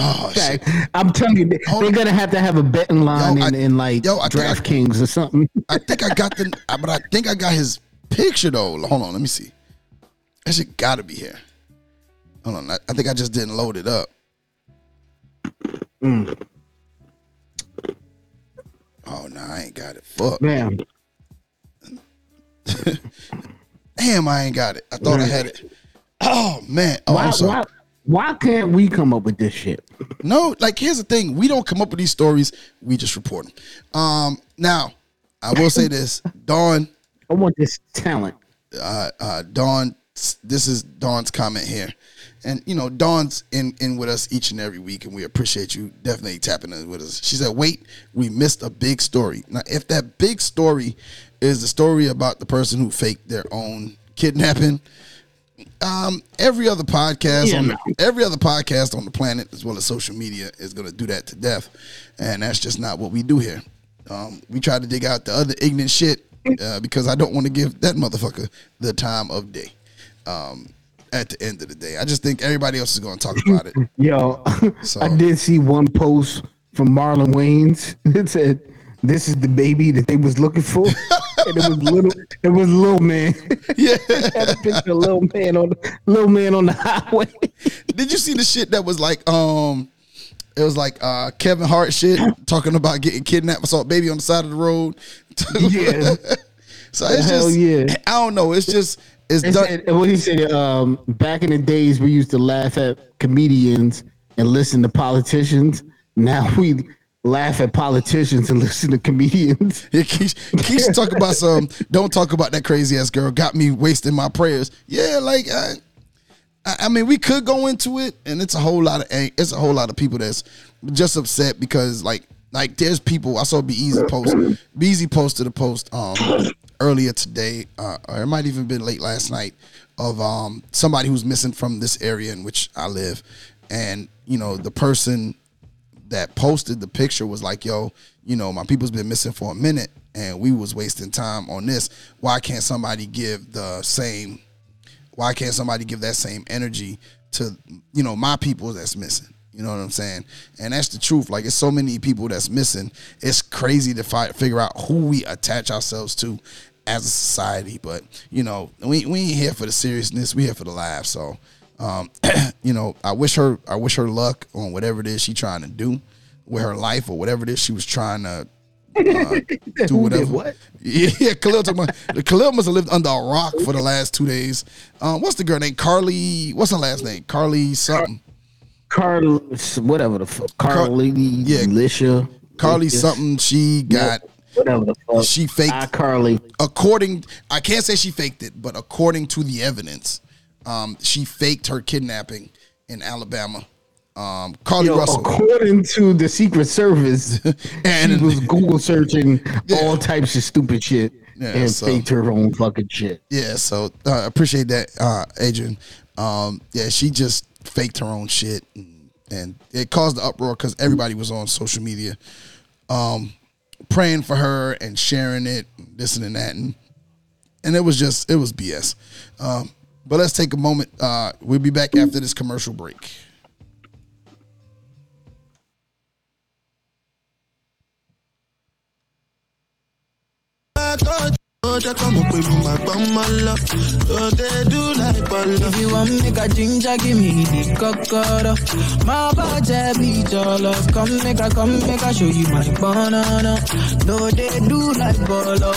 Oh shit. I'm telling you, Hold they're on. gonna have to have a betting line Yo, I- in, in like yo, I think I- DraftKings or something. I think I got the, but I think I got his picture though. Hold on, let me see. That shit gotta be here. Hold on, I, I think I just didn't load it up. Mm. Oh no, I ain't got it. Fuck. Damn. Damn, I ain't got it. I thought I had it. Oh man. Oh, why, I'm sorry. why, why can't we come up with this shit? No, like here's the thing: we don't come up with these stories; we just report them. Um, now, I will say this: Dawn, I want this talent. uh, uh, Dawn, this is Dawn's comment here, and you know Dawn's in in with us each and every week, and we appreciate you definitely tapping in with us. She said, "Wait, we missed a big story." Now, if that big story is the story about the person who faked their own kidnapping, um, every other podcast Yeah, on no. every other podcast on the planet, as well as social media, is going to do that to death, and that's just not what we do here. Um, we try to dig out the other ignorant shit uh, because I don't want to give that motherfucker the time of day. Um, at the end of the day, I just think everybody else is going to talk about it. Yo, So- I did see one post from Marlon Wayans. It said, "This is the baby that they was looking for," and it was little. It was little man. Yeah. had a picture of little man on the little man on the highway. Did you see the shit that was like um it was like uh Kevin Hart shit talking about getting kidnapped, I saw a baby on the side of the road. Yeah. so it's Hell just yeah. I don't know. It's just it's done. said, what he said, um, back in the days, we used to laugh at comedians and listen to politicians. Now we laugh at politicians and listen to comedians. Yeah, Keisha, Keisha talk about some. Don't talk about that crazy ass girl. Got me wasting my prayers. Yeah, like I, I mean, we could go into it, and it's a whole lot of it's a whole lot of people that's just upset because like like there's people I saw Be Easy post. Be Easy posted a post um earlier today, uh, or it might even been late last night of um somebody who's missing from this area in which I live, and you know the person that posted the picture was like, "Yo, you know, my people's been missing for a minute, and we was wasting time on this. Why can't somebody give the same? Why can't somebody give that same energy to you know my people that's missing? You know what I'm saying? And that's the truth. Like, it's so many people that's missing. It's crazy to fi- figure out who we attach ourselves to as a society. But you know, we we ain't here for the seriousness. We here for the laugh. So um, you know, I wish her I wish her luck on whatever it is she trying to do with her life or whatever it is she was trying to uh, do whatever. what? Yeah, yeah, Khalil talking about Khalil must have lived under a rock for the last two days. Um, what's the girl name? Carlee. What's her last name? Carlee something. Carl, whatever the fuck, Carlee, yeah. Alicia, Carlee something. She got. Whatever the fuck. She faked- Ah, Carlee. according I can't say she faked it, but according to the evidence, um, she faked her kidnapping in Alabama. Um, Carlee Yo, Russell. according to the Secret Service, And- she was Google searching Yeah. all types of stupid shit Yeah, and so- faked her own fucking shit. Yeah, so uh, appreciate that, uh, Adrian. Um, yeah, she just faked her own shit, and, and it caused the uproar because everybody was on social media, um, praying for her and sharing it, this and that, and and it was just it was BS. Um, but let's take a moment. Uh, we'll be back after this commercial break. If you want make a ginger, give me the cocoa. My body be your love. Come make a come make a show you my banana. No, they do like bolo.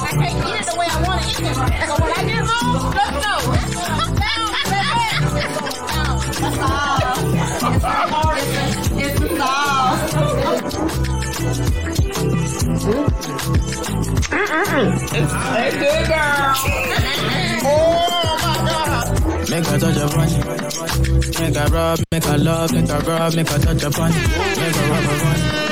I can't eat it the way I want to eat it. Like when I get home, let me know. That's all. It's the sauce. Make a touch upon it. Make a rub, make a love, make a rub, make a touch upon it. Make a rub upon it.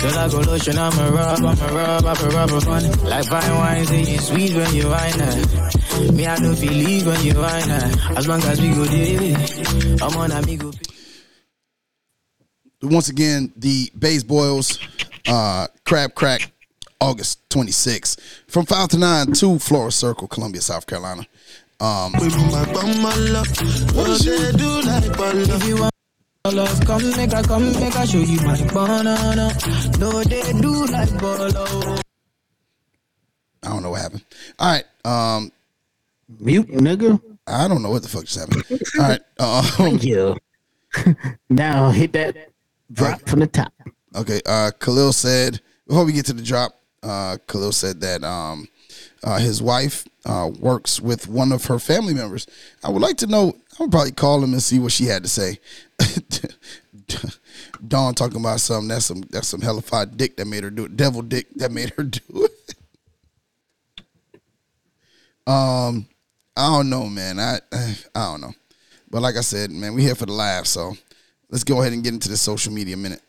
Till I go lotion, I'm a rub, I'm a rub, I'm a rub it. Like fine wine, say you sweet when you wine her. Me, I don't feel leave when you wine her. As long as we go there, I'm on amigo. once again, the Bays Boils uh, Crab Crack, August 26th, from 5 to 9 to Flora Circle, Columbia, South Carolina. Um, With my bum, my love. What they do like bala. If you want love, come make I come make I show you my banana. No, they do like bolo. I don't know what happened. All right. Um, Mute, nigga. I don't know what the fuck just happened. All right. Um, Thank you. now hit that drop from the top. Okay. Uh, Khalil said before we get to the drop, uh, Khalil said that um, uh, his wife uh, works with one of her family members. I would like to know. I would probably call him and see what she had to say. Dawn talking about something. That's some that's some hellified dick that made her do it. Devil dick that made her do it. um, I don't know, man. I I don't know, but like I said, man, we here for the laugh. So let's go ahead and get into the social media minute.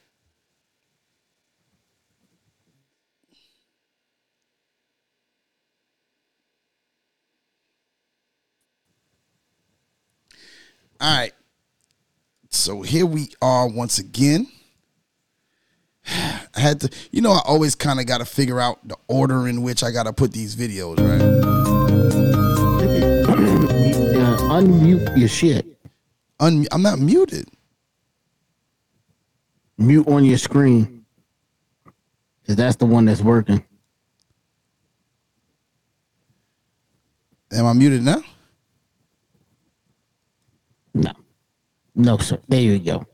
All right. So here we are once again. I had to, you know, I always kind of got to figure out the order in which I got to put these videos, right? Uh, unmute your shit. Un- I'm not muted. Mute on your screen. Cause that's the one that's working. Am I muted now? No. No, sir. There you go.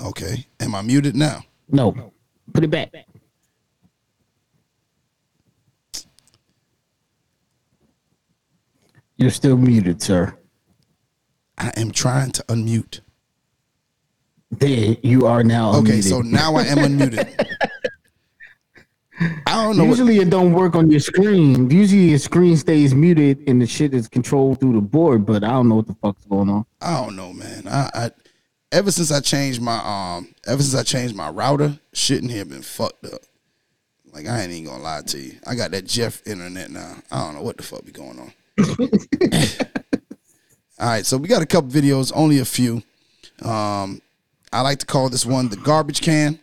Okay. Am I muted now? No. Put it back. You're still muted, sir. I am trying to unmute. There you are now. Okay, unmuted. so now I am unmuted. I don't know. What, Usually it don't work on your screen. Usually your screen stays muted and the shit is controlled through the board, but I don't know what the fuck's going on. I don't know, man. I, I ever since I changed my um, ever since I changed my router, shit in here been fucked up. Like I ain't even gonna lie to you. I got that Jeff internet now. I don't know what the fuck be going on. All right, so we got a couple videos, only a few. Um, I like to call this one the garbage can.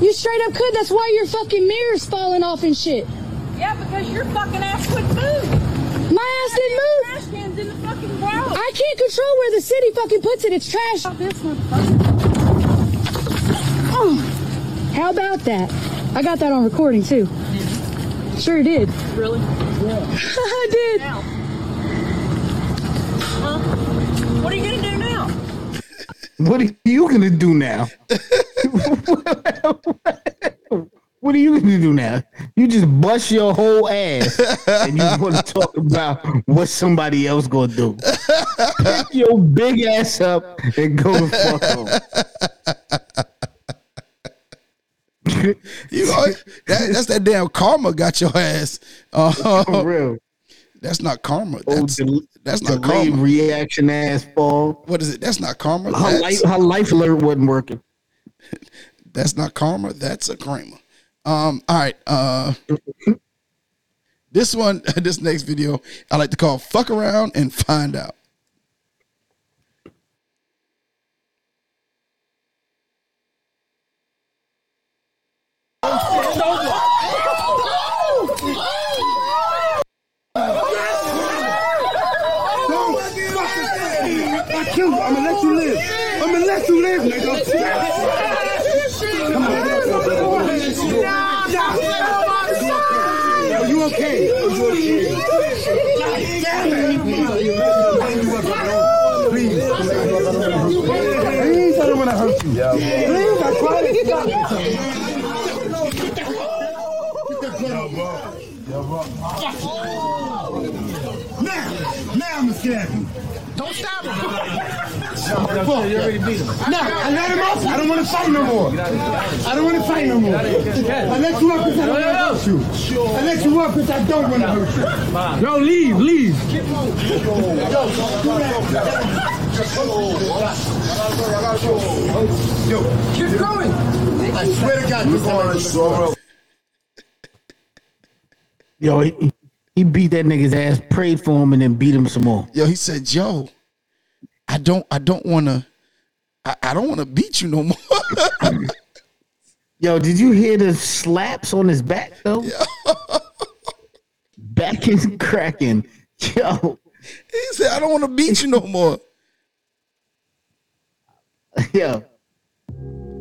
You straight up could. That's why your fucking mirror's falling off and shit. Yeah, because your fucking ass quit moving. My ass didn't move. Trash cans in the fucking ground. I can't control where the city fucking puts it. It's trash. This one. Oh, how about that? I got that on recording too. Sure did. Really? Yeah. I did. Now. Huh? What are you gonna? What are you gonna do now? what are you gonna do now? You just bust your whole ass and you want to talk about what somebody else gonna do. Pick your big ass up and go the fuck home. You know, that, that's that damn karma got your ass. Uh, For real. That's not karma. Oh, That's, del- that's not karma. reaction ass fall. What is it? That's not karma. Her That's, life, her life alert wasn't working. that's not karma. That's a kramer. Um. All right. Uh. This one, this next video, I like to call "fuck around and find out." I killed you. I'm gonna let you live. I'm gonna let you live, nigga. Come on. Are you okay? Are you okay? Please. Please, I don't want to hurt you. Please, I try to stop you. Now, now scared you. Don't stop him. You already beat him. No, I let him off. I don't want to fight no more. I don't want to fight no more. I let you up because I don't want to hurt you. I let you up because I don't want to hurt you. Yo, leave, leave. Yo, Keep going. I swear to God, you're going to Yo, he, beat that nigga's ass, prayed for him, and then beat him some more. Yo, he said, "Yo, I don't, I don't want to, I, I don't want to beat you no more." Yo, did you hear the slaps on his back though? back is cracking. Yo, he said, "I don't want to beat you no more." yo,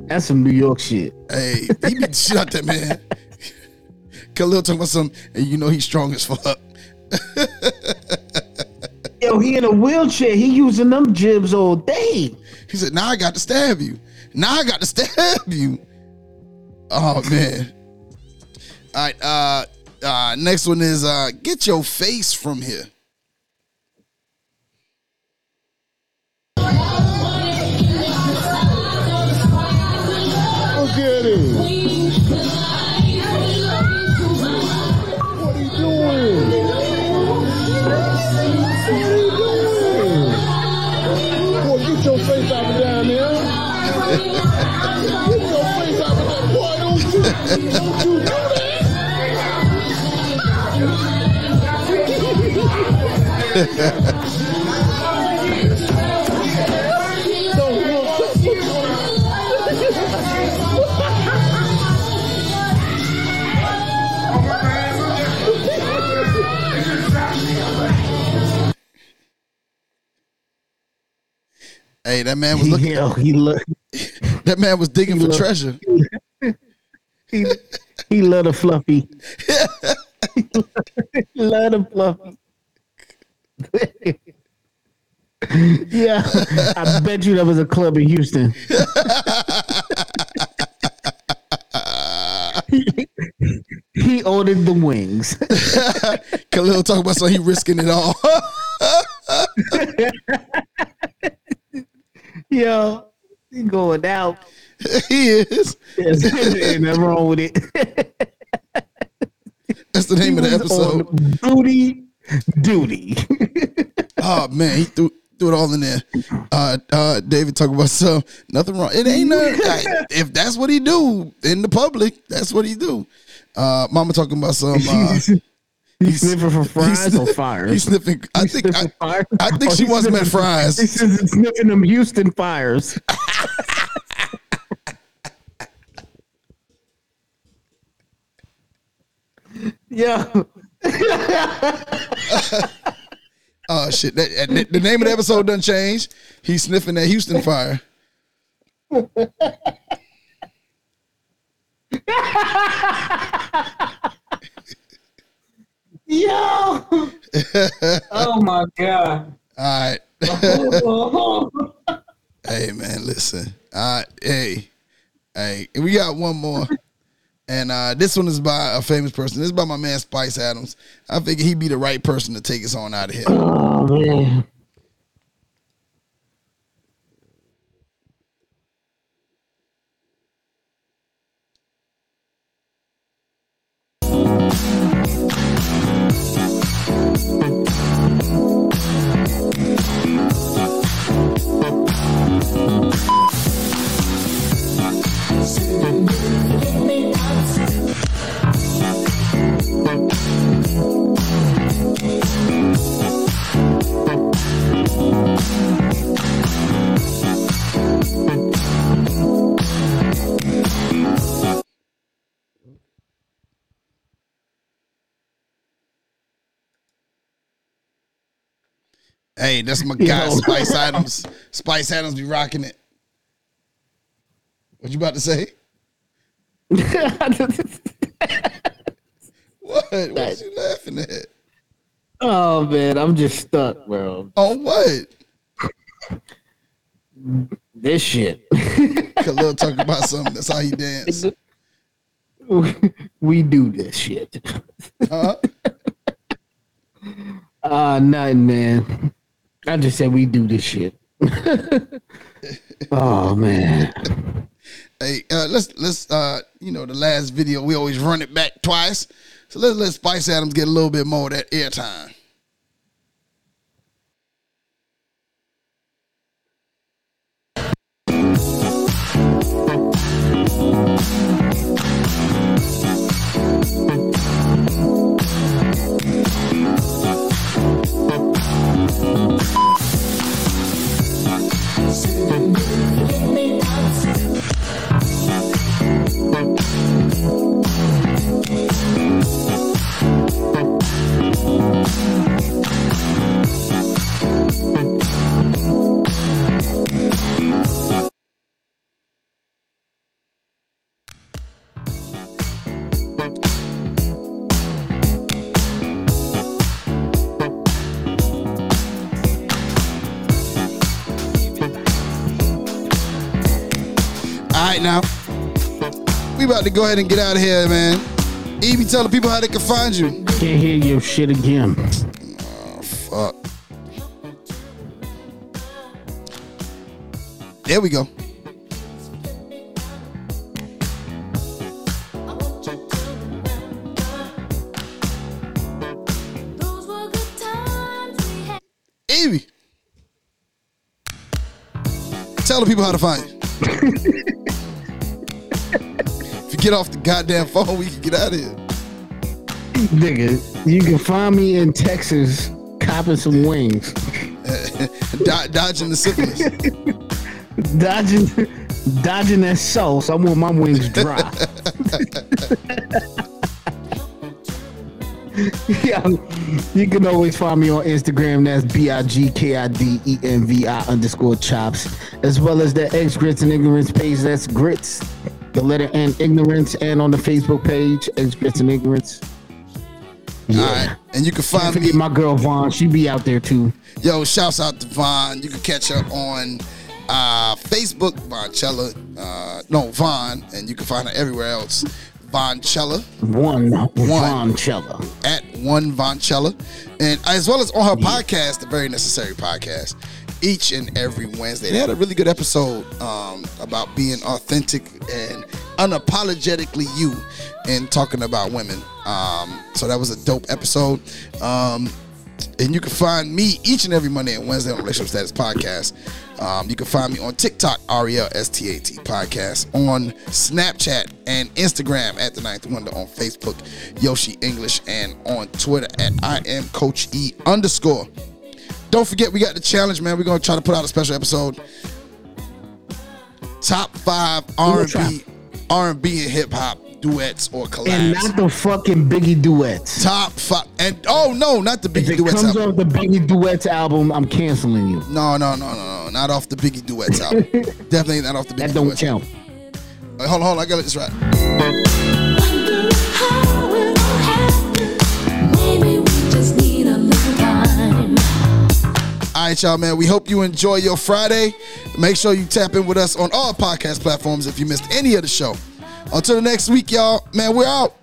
that's some New York shit. Hey, he beat the shit out that man. Khalil talking about something, and you know he's strong as fuck. Yo, he in a wheelchair. He using them jibs all day. He said, "Now I got to stab you. Now I got to stab you." Oh man. All right. Uh, uh, next one is uh, get your face from here. Look at him. Hey, that man was looking. Yo, he look. That man was digging for look- treasure. He, he love the fluffy. he love the fluffy. yeah, I bet you that was a club in Houston. he, he ordered the wings. Khalil talking about so he risking it all. Yo, he going out. he is. Ain't nothing wrong with it. That's the name of the episode. Duty, duty. Oh man, he threw threw it all in there. Uh, uh, David talking about some nothing wrong. It ain't nothing. if that's what he do in the public, that's what he do. Uh, Mama talking about some. Uh, He's sniffing for fries he's or fires. He's sniffing. I He's think. I? I think she them at sniffing- fries. He's sniffing them Houston fires. Yeah. Oh shit! That, that- the name of the episode doesn't change. He's sniffing that Houston fire. Yo. oh my god. All right. hey man, listen. Uh, hey, hey, we got one more, and uh, this one is by a famous person. This is by my man Spice Adams. I figure he'd be the right person to take us on out of here. Oh man. Hey, that's my guy, Yo. Spice Adams. Spice Adams be rocking it. What you about to say? What? What you laughing at? oh man, I'm just stuck, bro. On what? This shit. Khalil talking about something. That's how he dance. we do this shit. Huh? Uh nothing, man. I just said we do this shit. oh man. Hey, uh, let's let's uh, you know the last video we always run it back twice, so let's let Spice Adams get a little bit more of that airtime. To go ahead and get out of here, man. Ibby, tell the people how they can find you. Can't hear your shit again. Fuck. There we go. Ibby. Tell the people how to find you. get off the goddamn phone, we can get out of here. Nigga, you can find me in Texas copping some wings. Do- dodging the syphilis. Dodging dodging that sauce. I want my wings dry. yeah, you can always find me on Instagram. That's B I G K I D E N V I underscore chops, as well as the Eggs Grits and Ignorance page. That's grits, the letter N ignorance, and on the Facebook page, Grits and Ignorance. Yeah. All right. And you can find me. forget my girl Von. She be out there too. Yo, shouts out to Von. You can catch her on uh, Facebook, Vonchella. Uh, no, Von. And you can find her everywhere else. Vonchella One, Vonchella. at one Vonchella. And as well as on her podcast, the Very Necessary Podcast, each and every Wednesday. They had a really good episode um, about being authentic and unapologetically you and talking about women. Um, so that was a dope episode. Um, and you can find me each and every Monday and Wednesday on Relationship Status Podcast. Um, you can find me on TikTok, R E L S T A T Podcast, on Snapchat and Instagram at The Ninth Wonder, on Facebook, Yoshi English, and on Twitter at I am Coach E underscore. Don't forget, we got the challenge, man. We're gonna try to put out a special episode. Top five R and B, R and B and hip hop duets or collabs. And not the fucking Biggie duets. Top five, and oh no, not the Biggie If it duets comes album. off the Biggie duets album, I'm canceling you. No, no, no, no, no, not off the Biggie duets album. Definitely not off the Biggie That don't duets. count. Wait, hold on, hold on, I gotta let this right. Right, y'all, man. We hope you enjoy your Friday. Make sure you tap in with us on all podcast platforms if you missed any of the show. Until the next week, y'all, man, we're out.